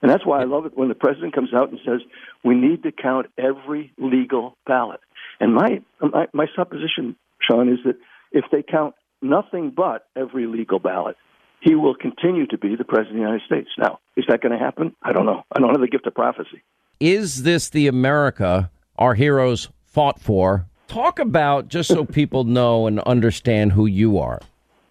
And that's why I love it when the president comes out and says, we need to count every legal ballot. And my, my, my supposition, Sean, is that if they count nothing but every legal ballot, he will continue to be the president of the United States. Now, is that going to happen? I don't know. I don't have the gift of prophecy. Is this the America our heroes fought for? Talk about, just so people know and understand who you are.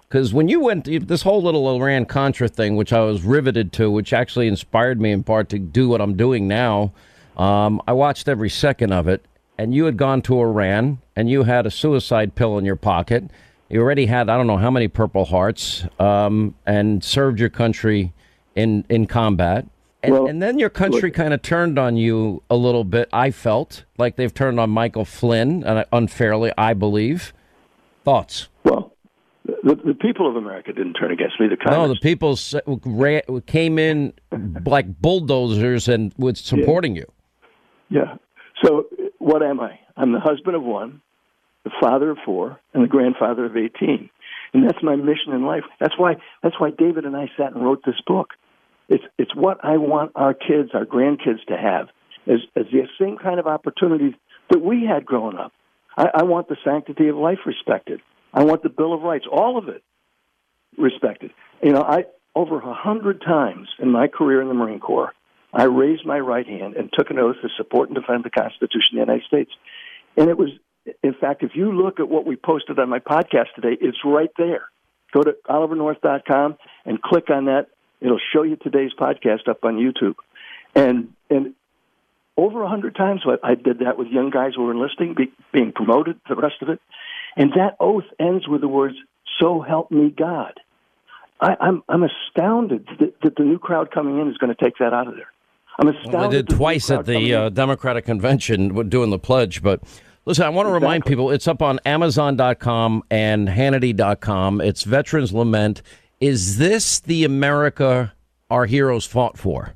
Because when you went this whole little Iran Contra thing, which I was riveted to, which actually inspired me in part to do what I'm doing now, um, I watched every second of it. And you had gone to Iran, and you had a suicide pill in your pocket. You already had I don't know how many Purple Hearts, um, and served your country in in combat. And, well, and then your country kind of turned on you a little bit. I felt like they've turned on Michael Flynn uh, unfairly. I believe. Thoughts? Well, the, the people of America didn't turn against me. The no, the people came in like bulldozers and was supporting yeah. you. Yeah. So what am I? I'm the husband of one, the father of four, and the grandfather of eighteen. And that's my mission in life. That's why that's why David and I sat and wrote this book. It's it's what I want our kids, our grandkids to have as, as the same kind of opportunities that we had growing up. I, I want the sanctity of life respected. I want the Bill of Rights, all of it respected. You know, I over a hundred times in my career in the Marine Corps, I raised my right hand and took an oath to support and defend the Constitution of the United States. And it was, in fact, if you look at what we posted on my podcast today, it's right there. Go to olivernorth.com and click on that. It'll show you today's podcast up on YouTube. And and over a hundred times, I did that with young guys who were enlisting, be, being promoted, the rest of it. And that oath ends with the words, So help me God. I, am I'm, I'm astounded that, that, the new crowd coming in is going to take that out of there. I'm astounded. Well, they did twice at the uh, Democratic convention doing the pledge, but Listen, I want to exactly. remind people it's up on Amazon.com and Hannity.com. It's Veterans Lament. Is this the America our heroes fought for?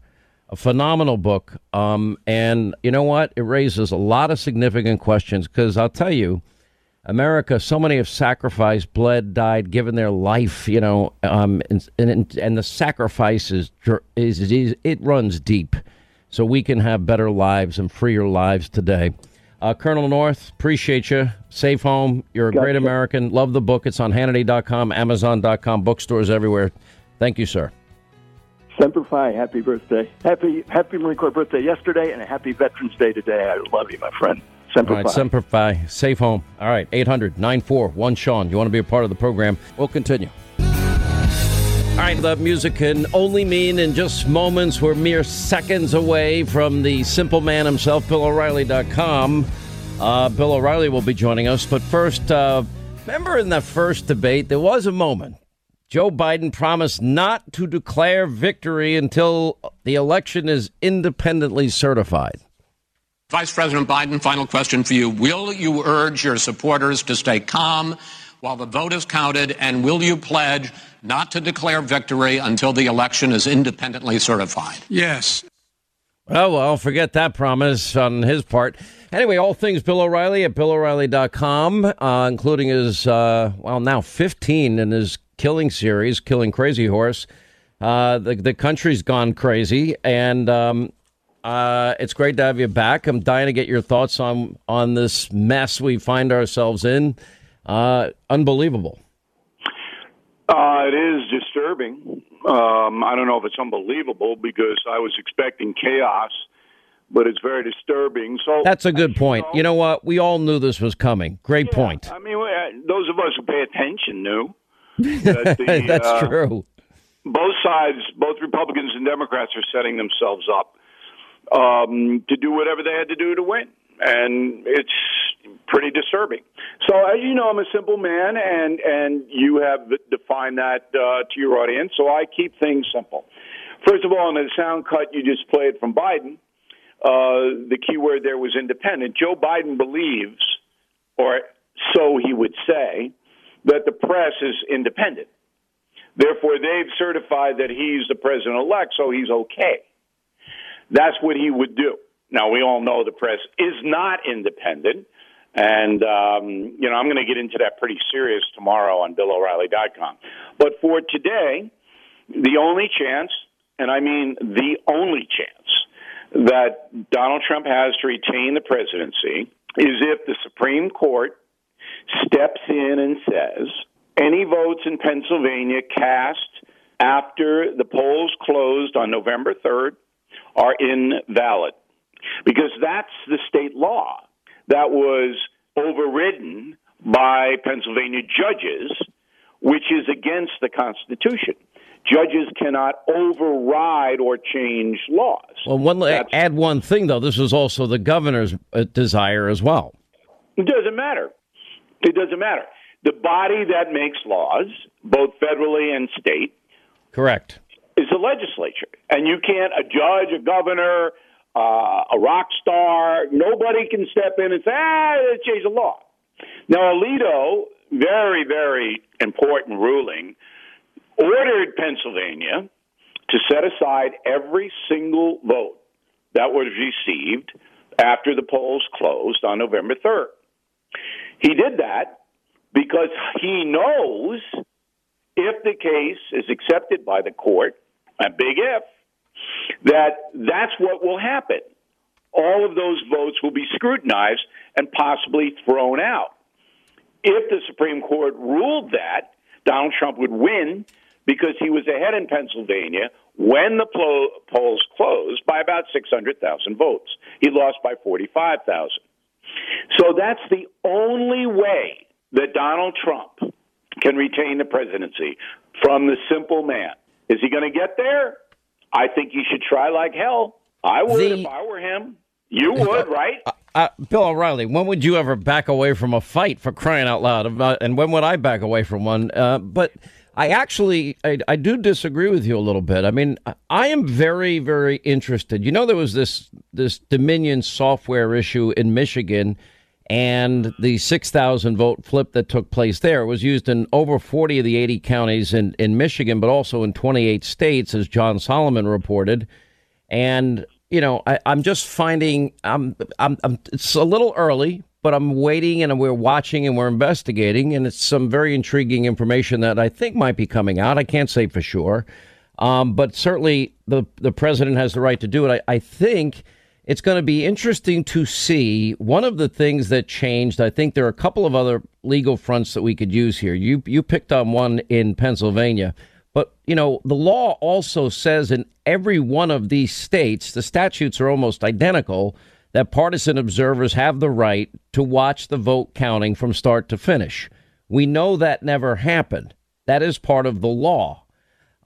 A phenomenal book. Um, and you know what? It raises a lot of significant questions because I'll tell you, America, so many have sacrificed, bled, died, given their life, you know, um, and, and, and the sacrifice is, is, is, it runs deep so we can have better lives and freer lives today. Uh, Colonel North, appreciate you. Safe home. You're a gotcha. great American. Love the book. It's on Hannity.com, Amazon.com, bookstores everywhere. Thank you, sir. Semper Fi, happy birthday. Happy Happy Marine Corps birthday yesterday and a happy Veterans Day today. I love you, my friend. Semper All right, Fi. Semper Fi. Safe home. All right, 800 941 Sean. You want to be a part of the program? We'll continue. All right, the music can only mean in just moments. We're mere seconds away from the simple man himself, BillO'Reilly.com. Uh, Bill O'Reilly will be joining us. But first, uh, remember in the first debate, there was a moment. Joe Biden promised not to declare victory until the election is independently certified. Vice President Biden, final question for you. Will you urge your supporters to stay calm while the vote is counted, and will you pledge not to declare victory until the election is independently certified? Yes. Oh, well, forget that promise on his part. Anyway, all things Bill O'Reilly at BillO'Reilly.com, uh, including his, uh, well, now 15 in his killing series, Killing Crazy Horse. Uh, the, the country's gone crazy, and um, uh, it's great to have you back. I'm dying to get your thoughts on, on this mess we find ourselves in. Uh, unbelievable. Uh, it is disturbing. Um, I don't know if it's unbelievable because I was expecting chaos, but it's very disturbing. So that's a good point. You know, you know what? We all knew this was coming. Great yeah, point. I mean, those of us who pay attention knew. That the, that's uh, true. Both sides, both Republicans and Democrats, are setting themselves up um, to do whatever they had to do to win and it's pretty disturbing. So, as you know, I'm a simple man, and and you have defined that uh, to your audience. So I keep things simple. First of all, in the sound cut you just played from Biden, uh, the key word there was independent. Joe Biden believes, or so he would say, that the press is independent. Therefore, they've certified that he's the president elect, so he's okay. That's what he would do. Now, we all know the press is not independent. And, um, you know, I'm going to get into that pretty serious tomorrow on BillO'Reilly.com. But for today, the only chance, and I mean the only chance, that Donald Trump has to retain the presidency is if the Supreme Court steps in and says any votes in Pennsylvania cast after the polls closed on November 3rd are invalid because that's the state law that was overridden by Pennsylvania judges, which is against the Constitution. Judges cannot override or change laws. Well, one That's, add one thing though. This is also the governor's uh, desire as well. It doesn't matter. It doesn't matter. The body that makes laws, both federally and state, correct, is the legislature, and you can't a judge, a governor, uh, a rock star. Nobody can step in and say, ah, change the law. Now, Alito, very, very important ruling, ordered Pennsylvania to set aside every single vote that was received after the polls closed on November 3rd. He did that because he knows if the case is accepted by the court, a big if, that that's what will happen. All of those votes will be scrutinized and possibly thrown out. If the Supreme Court ruled that, Donald Trump would win because he was ahead in Pennsylvania when the polls closed by about 600,000 votes. He lost by 45,000. So that's the only way that Donald Trump can retain the presidency from the simple man. Is he going to get there? I think you should try like hell. I would the, if I were him. You would, right? Uh, uh, Bill O'Reilly, when would you ever back away from a fight for crying out loud? About, and when would I back away from one? Uh, but I actually, I, I, do disagree with you a little bit. I mean, I am very, very interested. You know, there was this this Dominion software issue in Michigan, and the 6,000 vote flip that took place there was used in over 40 of the 80 counties in, in Michigan, but also in 28 states, as John Solomon reported. And, you know, I, am just finding I'm, I'm, I'm, it's a little early, but I'm waiting and we're watching and we're investigating. And it's some very intriguing information that I think might be coming out. I can't say for sure. Um, but certainly the, the president has the right to do it. I, I think it's going to be interesting to see. One of the things that changed, I think there are a couple of other legal fronts that we could use here. You you picked on one in Pennsylvania, but you know the law also says in every one of these states, the statutes are almost identical. That partisan observers have the right to watch the vote counting from start to finish. We know that never happened. That is part of the law.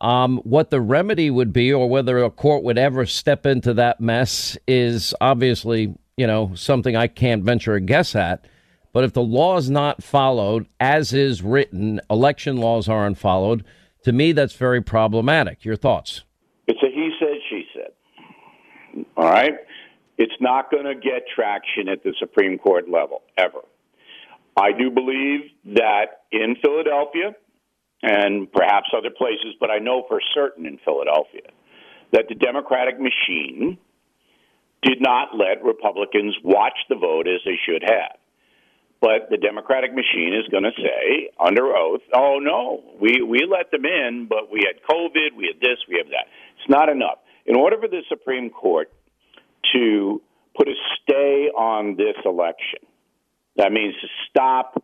Um, what the remedy would be, or whether a court would ever step into that mess, is obviously, you know, something I can't venture a guess at. But if the law is not followed as is written, election laws aren't followed, to me, that's very problematic. Your thoughts? It's a he said, she said. All right? It's not going to get traction at the Supreme Court level, ever. I do believe that in Philadelphia, and perhaps other places, but I know for certain in Philadelphia that the Democratic machine did not let Republicans watch the vote as they should have. But the Democratic machine is going to say under oath, oh no, we, we let them in, but we had COVID, we had this, we have that. It's not enough. In order for the Supreme Court to put a stay on this election, that means to stop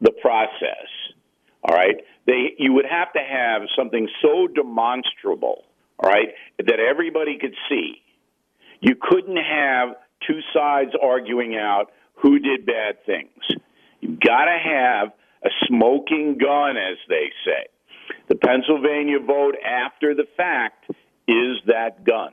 the process, all right, they you would have to have something so demonstrable, all right, that everybody could see. You couldn't have two sides arguing out who did bad things. You've got to have a smoking gun, as they say. The Pennsylvania vote after the fact is that gun.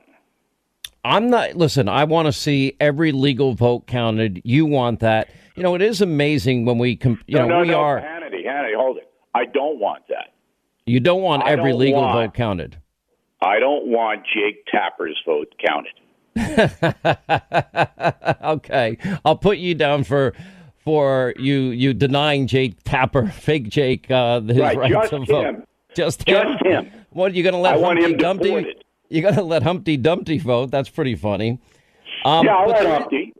I'm not, listen, I want to see every legal vote counted. You want that. You know, it is amazing when we, you no, know, no, we no, are. Hannity, Hannity, hold it. I don't want that. You don't want I every don't legal want- vote counted. I don't want Jake Tapper's vote counted. okay, I'll put you down for for you you denying Jake Tapper, fake Jake, uh, his Right, right just to vote. him. Just Just him. him. What are you going to let I Humpty Dumpty? You're going to let Humpty Dumpty vote? That's pretty funny. Um, yeah, I'll let Humpty.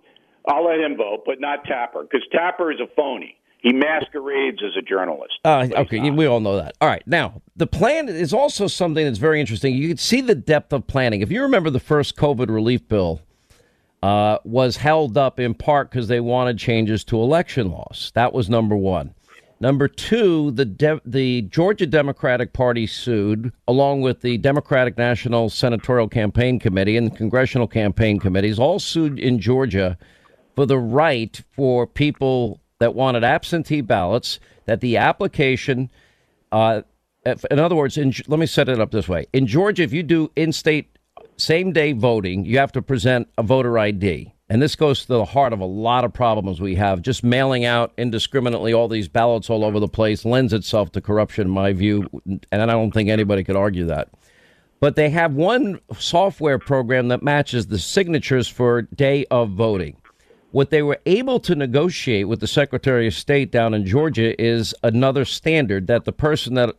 I'll let him vote, but not Tapper, because Tapper is a phony. He masquerades as a journalist. Uh, okay, we all know that. All right, now the plan is also something that's very interesting. You can see the depth of planning. If you remember, the first COVID relief bill uh, was held up in part because they wanted changes to election laws. That was number one. Number two, the de- the Georgia Democratic Party sued, along with the Democratic National Senatorial Campaign Committee and the Congressional Campaign Committees, all sued in Georgia for the right for people that wanted absentee ballots that the application uh, in other words in, let me set it up this way. In georgia if you do in-state same-day voting you have to present a voter id and this goes to the heart of a lot of problems we have just mailing out indiscriminately all these ballots all over the place lends itself to corruption in my view and i don't think anybody could argue that. But they have one software program that matches the signatures for day of voting. What they were able to negotiate with the Secretary of State down in Georgia is another standard that the person that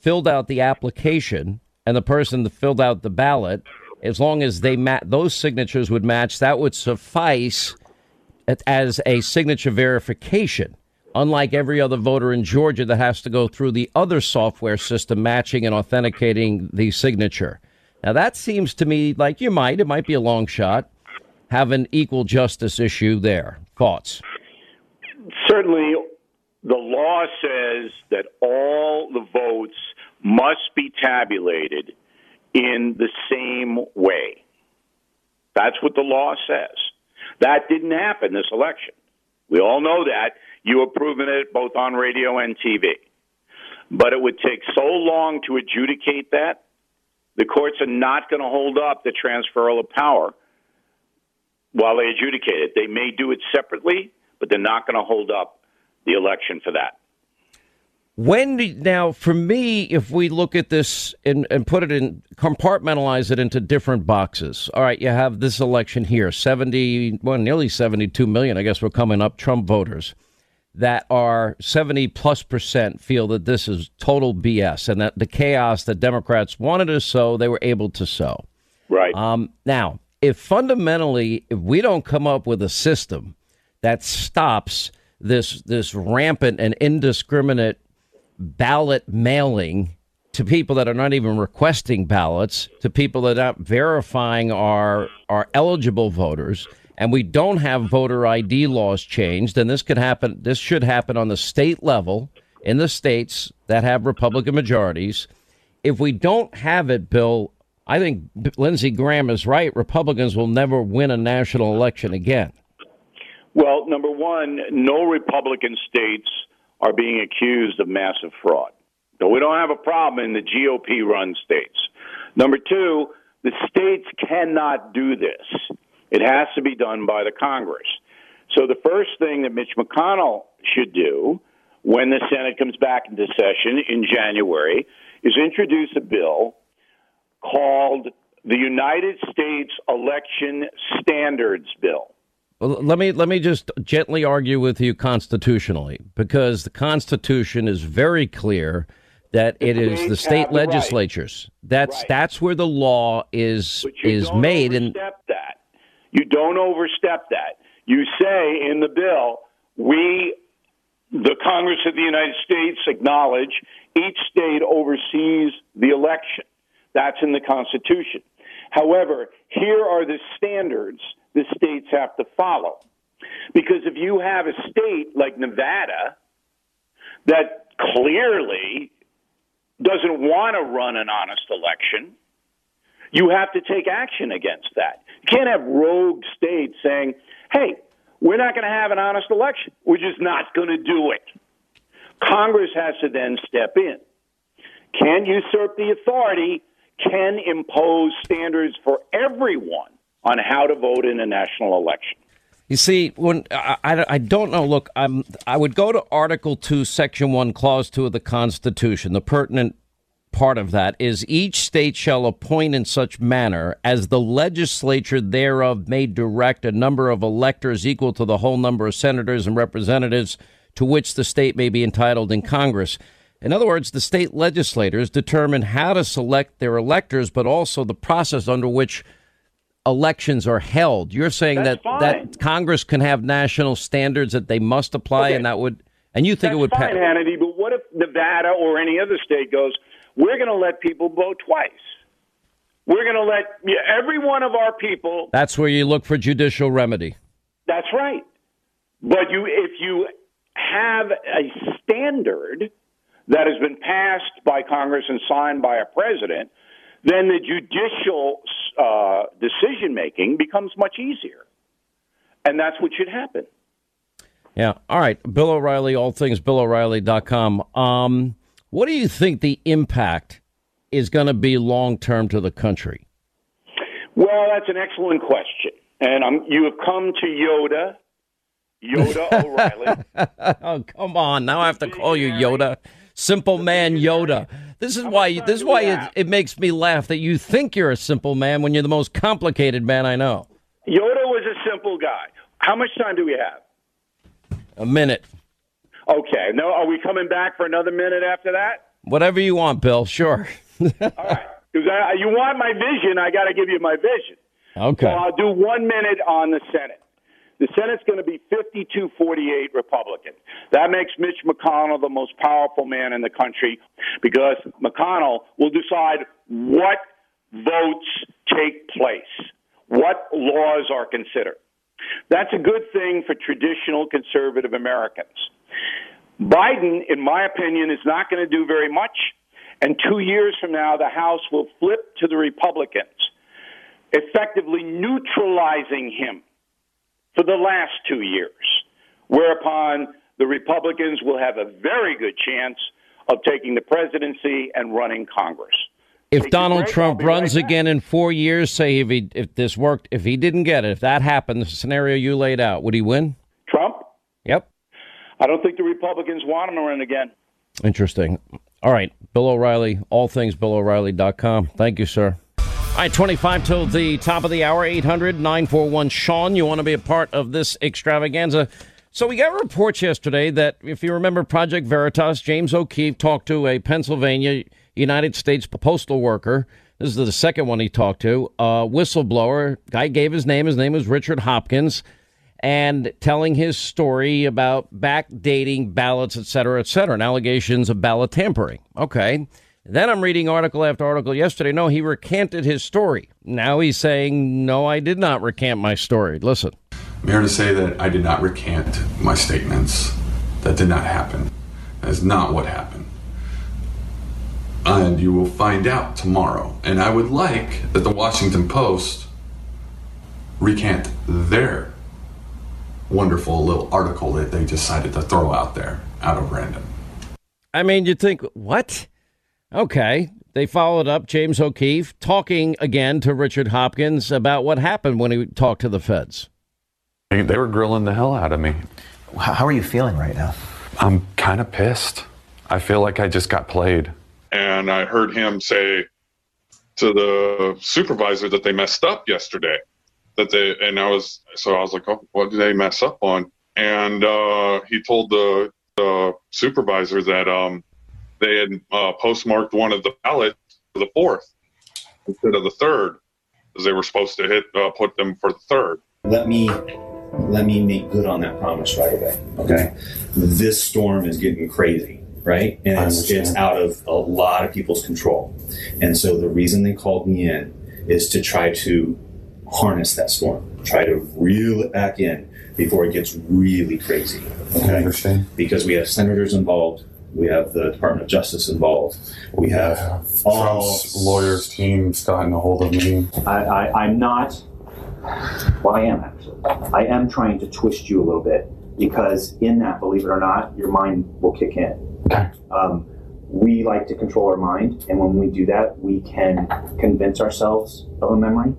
filled out the application and the person that filled out the ballot, as long as they ma- those signatures would match, that would suffice as a signature verification. Unlike every other voter in Georgia that has to go through the other software system matching and authenticating the signature. Now, that seems to me like you might, it might be a long shot, have an equal justice issue there. Thoughts? Certainly, the law says that all the votes must be tabulated in the same way. That's what the law says. That didn't happen this election. We all know that. You have proven it both on radio and TV. But it would take so long to adjudicate that. The courts are not going to hold up the transferal of power while they adjudicate it. They may do it separately, but they're not going to hold up the election for that. When do, now, for me, if we look at this and, and put it in, compartmentalize it into different boxes. All right, you have this election here, seventy, well, nearly seventy-two million. I guess we're coming up. Trump voters that are seventy plus percent feel that this is total BS and that the chaos that Democrats wanted to sow, they were able to sow. Right. Um, now, if fundamentally, if we don't come up with a system that stops this this rampant and indiscriminate ballot mailing to people that are not even requesting ballots, to people that aren't verifying our our eligible voters, and we don't have voter ID laws changed, then this could happen. This should happen on the state level in the states that have Republican majorities. If we don't have it, Bill, I think Lindsey Graham is right. Republicans will never win a national election again. Well, number one, no Republican states are being accused of massive fraud. So we don't have a problem in the GOP run states. Number two, the states cannot do this. It has to be done by the Congress. So the first thing that Mitch McConnell should do when the Senate comes back into session in January is introduce a bill called the United States Election Standards Bill. Well, let me let me just gently argue with you constitutionally because the Constitution is very clear that it is the state legislatures. Right. That's right. that's where the law is is made and that. You don't overstep that. You say in the bill, we the Congress of the United States acknowledge each state oversees the election. That's in the Constitution. However, here are the standards the states have to follow. Because if you have a state like Nevada that clearly doesn't want to run an honest election, you have to take action against that. You can't have rogue states saying, hey, we're not going to have an honest election. We're just not going to do it. Congress has to then step in. Can usurp the authority, can impose standards for everyone on how to vote in a national election. You see, when I, I, don't know. Look, I'm, I would go to Article Two, Section One, Clause Two of the Constitution. The pertinent part of that is each state shall appoint in such manner as the legislature thereof may direct a number of electors equal to the whole number of senators and representatives to which the state may be entitled in Congress. In other words, the state legislators determine how to select their electors, but also the process under which elections are held. You're saying That's that that Congress can have national standards that they must apply, okay. and that would and you think That's it would fine, pa- Hannity. But what if Nevada or any other state goes? We're going to let people vote twice. We're going to let every one of our people. That's where you look for judicial remedy. That's right. But you, if you have a standard that has been passed by Congress and signed by a president, then the judicial uh, decision making becomes much easier. And that's what should happen. Yeah. All right. Bill O'Reilly, all things BillO'Reilly.com. Um, what do you think the impact is going to be long term to the country? Well, that's an excellent question. And I'm, you have come to Yoda, Yoda O'Reilly. oh, come on. Now I have to call you Yoda. Simple man Yoda. This is why. This is why it, it makes me laugh that you think you're a simple man when you're the most complicated man I know. Yoda was a simple guy. How much time do we have? A minute. Okay. No, are we coming back for another minute after that? Whatever you want, Bill. Sure. All right. Because you want my vision, I got to give you my vision. Okay. So I'll do one minute on the Senate. The Senate's going to be 52 48 Republican. That makes Mitch McConnell the most powerful man in the country because McConnell will decide what votes take place, what laws are considered. That's a good thing for traditional conservative Americans. Biden, in my opinion, is not going to do very much. And two years from now, the House will flip to the Republicans, effectively neutralizing him for the last two years, whereupon the Republicans will have a very good chance of taking the presidency and running Congress. If Donald Trump runs right again in four years, say if he if this worked, if he didn't get it, if that happened, the scenario you laid out, would he win? Trump? Yep. I don't think the Republicans want him to run again. Interesting. All right, Bill O'Reilly, all things BillO'Reilly.com. Thank you, sir. Right, 25 till the top of the hour, 800 941 Sean. You want to be a part of this extravaganza? So, we got reports yesterday that, if you remember Project Veritas, James O'Keefe talked to a Pennsylvania United States postal worker. This is the second one he talked to. A whistleblower. Guy gave his name. His name was Richard Hopkins and telling his story about backdating ballots, et cetera, et cetera, and allegations of ballot tampering. Okay. Then I'm reading article after article yesterday. No, he recanted his story. Now he's saying, no, I did not recant my story. Listen. I'm here to say that I did not recant my statements. That did not happen. That is not what happened. And you will find out tomorrow. And I would like that the Washington Post recant their wonderful little article that they decided to throw out there out of random. I mean, you think, what? Okay. They followed up James O'Keefe talking again to Richard Hopkins about what happened when he talked to the feds. They, they were grilling the hell out of me. How are you feeling right now? I'm kind of pissed. I feel like I just got played. And I heard him say to the supervisor that they messed up yesterday that they and I was so I was like, oh, what did they mess up on? And uh, he told the, the supervisor that um, they had uh, postmarked one of the ballots for the fourth instead of the third, because they were supposed to hit uh, put them for the third. Let me let me make good on that promise right away. Okay, this storm is getting crazy right? And it's, it's out of a lot of people's control. And so the reason they called me in is to try to harness that storm, try to reel it back in before it gets really crazy. Okay? I understand. Because we have senators involved, we have the Department of Justice involved, we have all Trump's lawyers team's gotten a hold of me. I, I, I'm not. Well, I am actually. I am trying to twist you a little bit because in that, believe it or not, your mind will kick in. Okay. Um, we like to control our mind, and when we do that, we can convince ourselves of a memory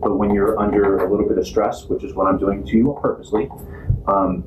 but when you're under a little bit of stress, which is what I'm doing to you purposely, um,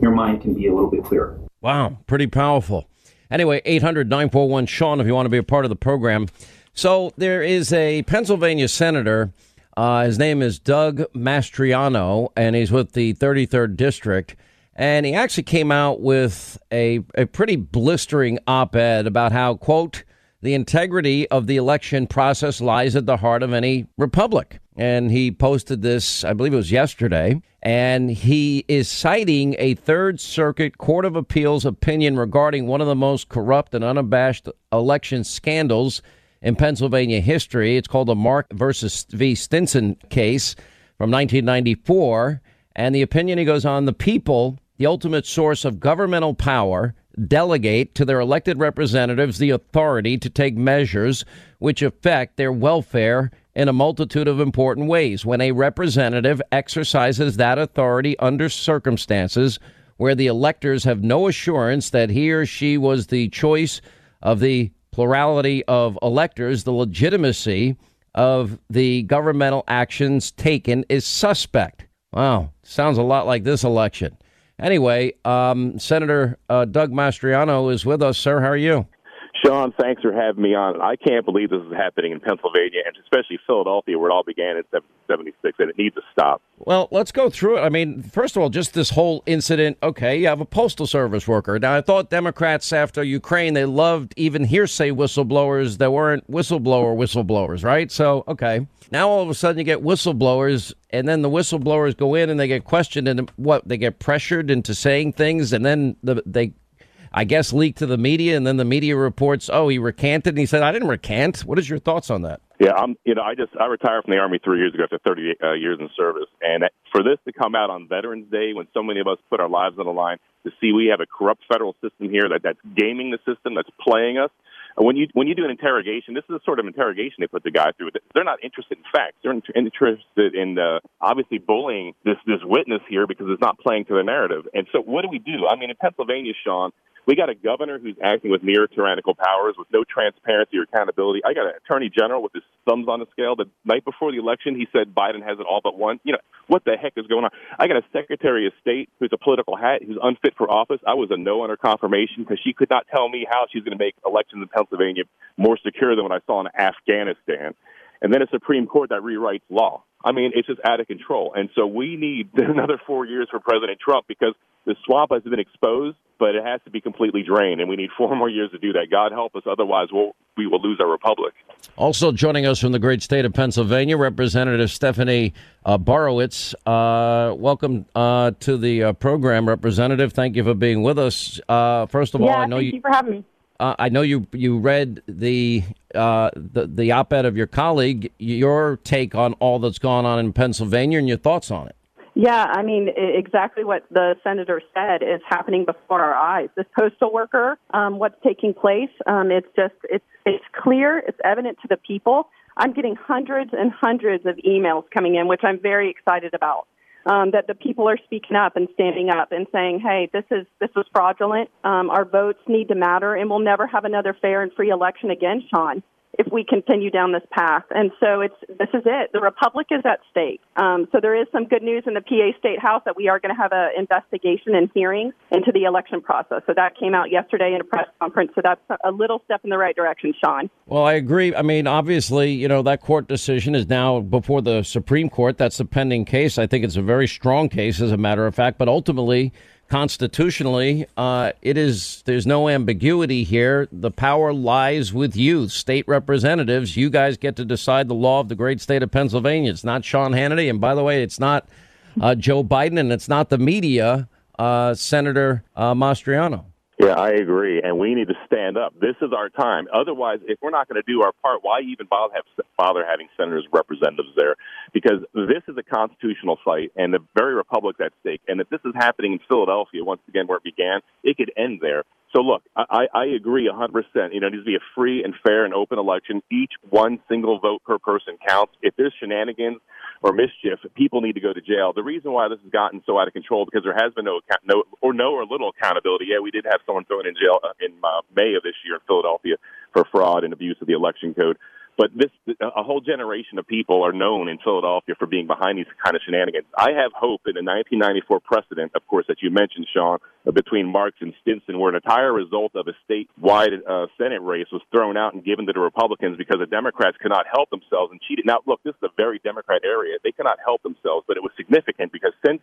your mind can be a little bit clearer. Wow, pretty powerful. Anyway, 800 941 Sean, if you want to be a part of the program. So there is a Pennsylvania senator. Uh, his name is Doug Mastriano, and he's with the 33rd District. And he actually came out with a, a pretty blistering op ed about how, quote, the integrity of the election process lies at the heart of any republic. And he posted this, I believe it was yesterday. And he is citing a Third Circuit Court of Appeals opinion regarding one of the most corrupt and unabashed election scandals in Pennsylvania history. It's called the Mark versus V. Stinson case from 1994. And the opinion, he goes on, the people, the ultimate source of governmental power, delegate to their elected representatives the authority to take measures which affect their welfare in a multitude of important ways. When a representative exercises that authority under circumstances where the electors have no assurance that he or she was the choice of the plurality of electors, the legitimacy of the governmental actions taken is suspect. Wow, sounds a lot like this election. Anyway, um, Senator uh, Doug Mastriano is with us, sir. How are you? Sean, thanks for having me on. I can't believe this is happening in Pennsylvania and especially Philadelphia, where it all began in 76, and it needs to stop. Well, let's go through it. I mean, first of all, just this whole incident. Okay, you have a postal service worker. Now, I thought Democrats after Ukraine they loved even hearsay whistleblowers that weren't whistleblower whistleblowers, right? So, okay. Now all of a sudden you get whistleblowers, and then the whistleblowers go in and they get questioned, and what they get pressured into saying things, and then the, they, I guess, leaked to the media, and then the media reports, oh, he recanted, and he said, I didn't recant. What is your thoughts on that? Yeah, I'm. You know, I just I retired from the army three years ago after 30 uh, years in service, and for this to come out on Veterans Day, when so many of us put our lives on the line, to see we have a corrupt federal system here that that's gaming the system, that's playing us, when you when you do an interrogation, this is a sort of interrogation they put the guy through. They're not interested in facts. They're interested in uh, obviously bullying this this witness here because it's not playing to the narrative. And so, what do we do? I mean, in Pennsylvania, Sean, We got a governor who's acting with near tyrannical powers with no transparency or accountability. I got an attorney general with his thumbs on the scale. The night before the election, he said Biden has it all but one. You know, what the heck is going on? I got a secretary of state who's a political hat, who's unfit for office. I was a no on her confirmation because she could not tell me how she's going to make elections in Pennsylvania more secure than what I saw in Afghanistan. And then a Supreme Court that rewrites law. I mean, it's just out of control. And so we need another four years for President Trump because the swamp has been exposed, but it has to be completely drained. And we need four more years to do that. God help us. Otherwise, we'll, we will lose our republic. Also joining us from the great state of Pennsylvania, Representative Stephanie uh, Borowicz. Uh, welcome uh, to the uh, program, Representative. Thank you for being with us. Uh, first of yeah, all, I know thank you, you for having me. Uh, I know you you read the, uh, the the op-ed of your colleague. Your take on all that's gone on in Pennsylvania and your thoughts on it. Yeah, I mean exactly what the senator said is happening before our eyes. This postal worker, um, what's taking place? Um, it's just it's it's clear, it's evident to the people. I'm getting hundreds and hundreds of emails coming in, which I'm very excited about um, that the people are speaking up and standing up and saying, "Hey, this is this was fraudulent. Um, our votes need to matter, and we'll never have another fair and free election again, Sean." If we continue down this path. And so it's this is it. The republic is at stake. Um, so there is some good news in the PA State House that we are going to have an investigation and hearing into the election process. So that came out yesterday in a press conference. So that's a little step in the right direction, Sean. Well, I agree. I mean, obviously, you know that court decision is now before the Supreme Court. That's a pending case. I think it's a very strong case, as a matter of fact. But ultimately constitutionally, uh, it is there's no ambiguity here. The power lies with you, state representatives. You guys get to decide the law of the great state of Pennsylvania. It's not Sean Hannity, and by the way, it's not uh, Joe Biden, and it's not the media, uh, Senator uh, Mastriano. Yeah, I agree, and we need to stand up. This is our time. Otherwise, if we're not going to do our part, why even bother, have, bother having senators, representatives there? Because this is a constitutional fight, and the very republic's at stake. And if this is happening in Philadelphia, once again, where it began, it could end there. So look, I, I agree 100%. You know, it needs to be a free and fair and open election. Each one single vote per person counts. If there's shenanigans or mischief, people need to go to jail. The reason why this has gotten so out of control because there has been no, account, no or no or little accountability. Yeah, we did have someone thrown in jail uh, in uh, May of this year in Philadelphia for fraud and abuse of the election code. But this, a whole generation of people are known in Philadelphia for being behind these kind of shenanigans. I have hope in the 1994 precedent, of course, that you mentioned, Sean, between Marks and Stinson, where an entire result of a statewide uh, Senate race was thrown out and given to the Republicans because the Democrats could not help themselves and cheated. Now, look, this is a very Democrat area. They cannot help themselves, but it was significant because since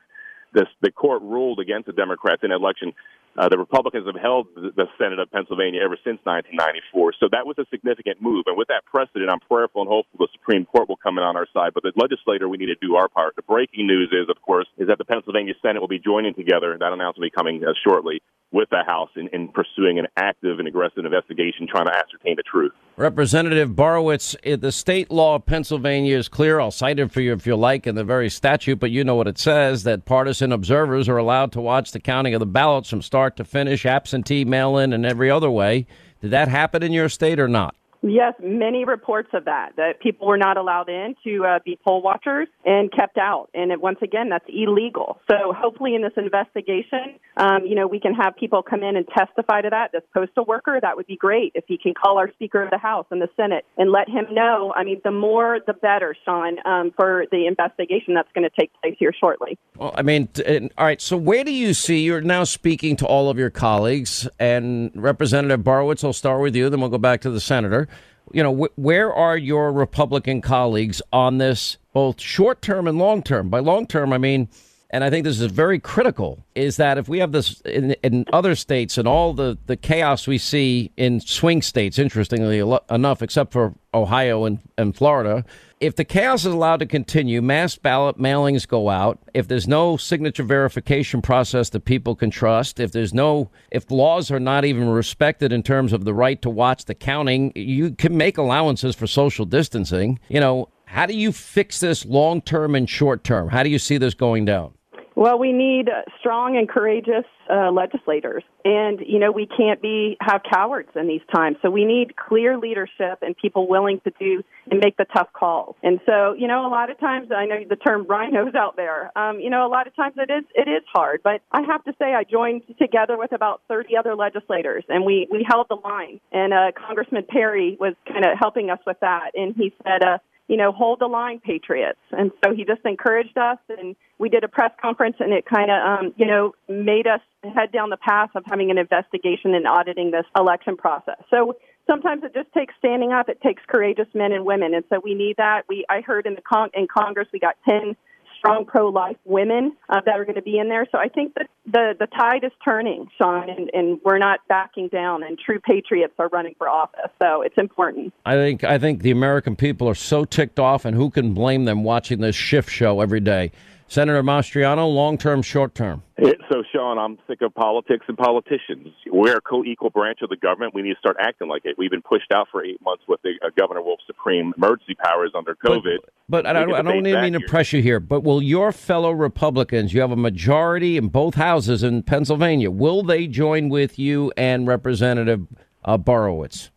this, the court ruled against the Democrats in election. Uh, the Republicans have held the, Senate of Pennsylvania ever since 1994. So that was a significant move. And with that precedent, I'm prayerful and hopeful the Supreme Court will come in on our side. But the legislator, we need to do our part. The breaking news is, of course, is that the Pennsylvania Senate will be joining together. That announcement will be coming uh, shortly with the House in, in, pursuing an active and aggressive investigation trying to ascertain the truth. Representative Borowicz, eh, the state law of Pennsylvania is clear. I'll cite it for you if you like in the very statute, but you know what it says that partisan observers are allowed to watch the counting of the ballots from start to finish, absentee, mail in, and every other way. Did that happen in your state or not? Yes, many reports of that, that people were not allowed in to uh, be poll watchers and kept out. And it, once again, that's illegal. So hopefully in this investigation, um, you know, we can have people come in and testify to that. This postal worker, that would be great if he can call our Speaker of the House and the Senate and let him know. I mean, the more, the better, Sean, um, for the investigation that's going to take place here shortly. Well, I mean, all right. So where do you see, you're now speaking to all of your colleagues and Representative Borowicz, I'll start with you, then we'll go back to the Senator you know, wh- where are your Republican colleagues on this, both short term and long term? By long term, I mean, and I think this is very critical, is that if we have this in, in other states and all the, the chaos we see in swing states, interestingly enough, except for Ohio and, and Florida, if the chaos is allowed to continue, mass ballot mailings go out, if there's no signature verification process that people can trust, if there's no, if laws are not even respected in terms of the right to watch the counting, you can make allowances for social distancing. You know, how do you fix this long term and short term? How do you see this going down? Well, we need strong and courageous uh, legislators, and you know we can't be have cowards in these times. So we need clear leadership and people willing to do and make the tough calls. And so you know a lot of times I know the term RINOs out there. Um, you know a lot of times it is it is hard, but I have to say I joined together with about 30 other legislators, and we we held the line. And uh, Congressman Perry was kind of helping us with that, and he said. Uh, you know, hold the line, Patriots. And so he just encouraged us, and we did a press conference, and it kind of, um, you know, made us head down the path of having an investigation and auditing this election process. So sometimes it just takes standing up. It takes courageous men and women, and so we need that. We I heard in the con- in Congress we got ten strong pro-life women uh, that are going to be in there. So I think that the the tide is turning, Sean, and, and we're not backing down. And true patriots are running for office, so it's important. I think I think the American people are so ticked off, and who can blame them watching this shift show every day? Senator Mastriano, long term, short term. So, Sean, I'm sick of politics and politicians. We're a co-equal branch of the government. We need to start acting like it. We've been pushed out for eight months with the, uh, Governor Wolf's supreme emergency powers under COVID. But, but I don't, I don't even mean to press you here, but will your fellow Republicans, you have a majority in both houses in Pennsylvania, will they join with you and Representative uh, Borowicz?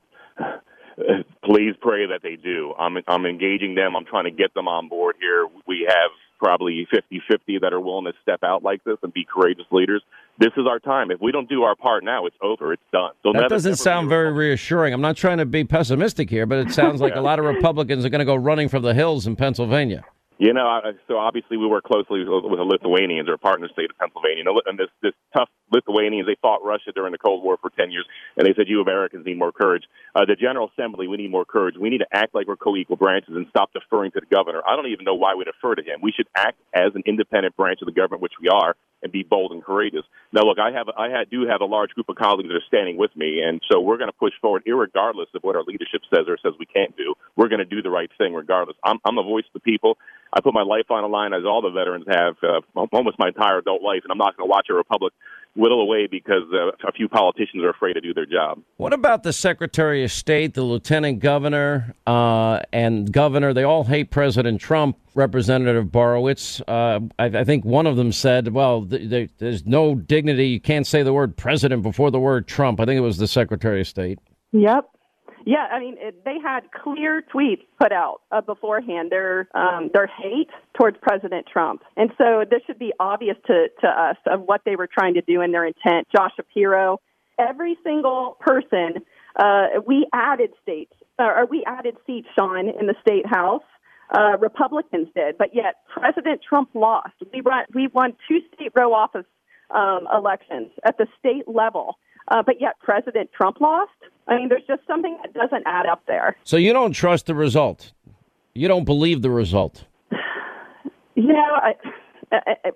Please pray that they do. I'm, I'm engaging them. I'm trying to get them on board here. We have probably 50 50 that are willing to step out like this and be courageous leaders. This is our time. If we don't do our part now, it's over. It's done. So that doesn't sound very reassuring. I'm not trying to be pessimistic here, but it sounds like yeah. a lot of Republicans are going to go running for the hills in Pennsylvania. You know, so obviously we work closely with the Lithuanians, our partner state of Pennsylvania, and this this tough Lithuanians. They fought Russia during the Cold War for ten years, and they said you Americans need more courage. Uh, the General Assembly, we need more courage. We need to act like we're co-equal branches and stop deferring to the governor. I don't even know why we defer to him. We should act as an independent branch of the government, which we are, and be bold and courageous. Now, look, I have I do have a large group of colleagues that are standing with me, and so we're going to push forward, regardless of what our leadership says or says we can't do. We're going to do the right thing, regardless. I'm, I'm a voice of the people. I put my life on the line, as all the veterans have, uh, almost my entire adult life, and I'm not going to watch a republic whittle away because uh, a few politicians are afraid to do their job. What about the Secretary of State, the Lieutenant Governor, uh, and Governor? They all hate President Trump. Representative Borowicz, uh, I, I, think one of them said, "Well, th- th- there's no dignity. You can't say the word president before the word Trump." I think it was the Secretary of State. Yep. Yeah, I mean, it, they had clear tweets put out uh, beforehand. Their um, their hate towards President Trump, and so this should be obvious to to us of what they were trying to do and their intent. Josh Shapiro, every single person, uh, we added states or we added seats, Sean, in the state house. Uh, Republicans did, but yet President Trump lost. We run, we won two state row office um, elections at the state level uh, but yet President Trump lost. I mean, there's just something that doesn't add up there. So you don't trust the result. You don't believe the result. You know, I,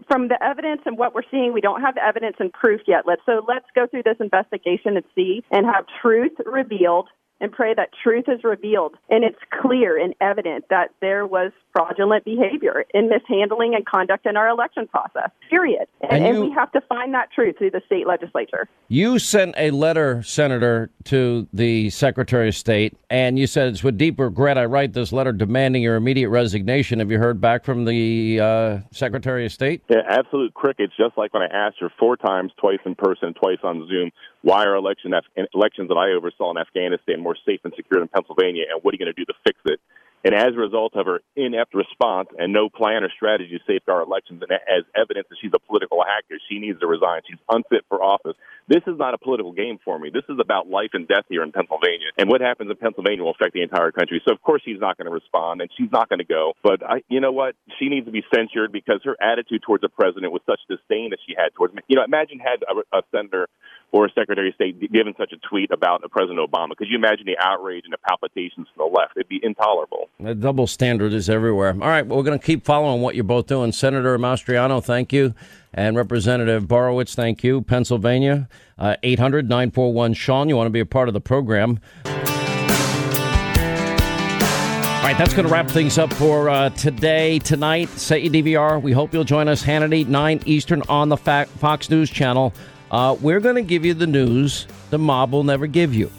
from the evidence and what we're seeing, we don't have evidence and proof yet. Let's so let's go through this investigation and see and have truth revealed and pray that truth is revealed and it's clear and evident that there was fraudulent behavior in mishandling and conduct in our election process, period. And, and, you, and, we have to find that truth through the state legislature. You sent a letter, Senator, to the Secretary of State, and you said, It's with deep regret I write this letter demanding your immediate resignation. Have you heard back from the uh, Secretary of State? Yeah, absolute crickets, just like when I asked her four times, twice in person, twice on Zoom, why are election, elections that I oversaw in Afghanistan more safe and secure than Pennsylvania, and what are you going to do to fix it? And as a result of her inept response and no plan or strategy to safeguard elections, and as evidence that she's a political hacker, she needs to resign. She's unfit for office. This is not a political game for me. This is about life and death here in Pennsylvania. And what happens in Pennsylvania will affect the entire country. So, of course, she's not going to respond and she's not going to go. But I, you know what? She needs to be censured because her attitude towards the president was such disdain that she had towards me. You know, imagine had a, a senator or a Secretary of State given such a tweet about President Obama. Could you imagine the outrage and the palpitations from the left? It'd be intolerable. The double standard is everywhere. All right, well, we're going to keep following what you're both doing. Senator Mastriano, thank you. And Representative Borowicz, thank you. Pennsylvania, uh, 800 941 Sean. You want to be a part of the program. All right, that's going to wrap things up for uh, today, tonight. Set your DVR. We hope you'll join us, Hannity, 9 Eastern on the Fox News channel. Uh, we're going to give you the news the mob will never give you.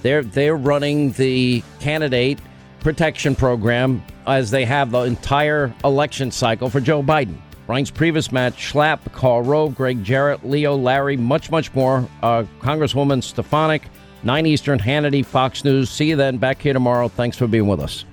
They're they're running the candidate protection program as they have the entire election cycle for Joe Biden. Reince Priebus Matt, Schlapp, Karl Rove, Gregg Jarrett, Leo, Larry, much, much more. Uh, Congresswoman Stefanik, 9 Eastern, Hannity, Fox News. See you then. Back here tomorrow. Thanks for being with us.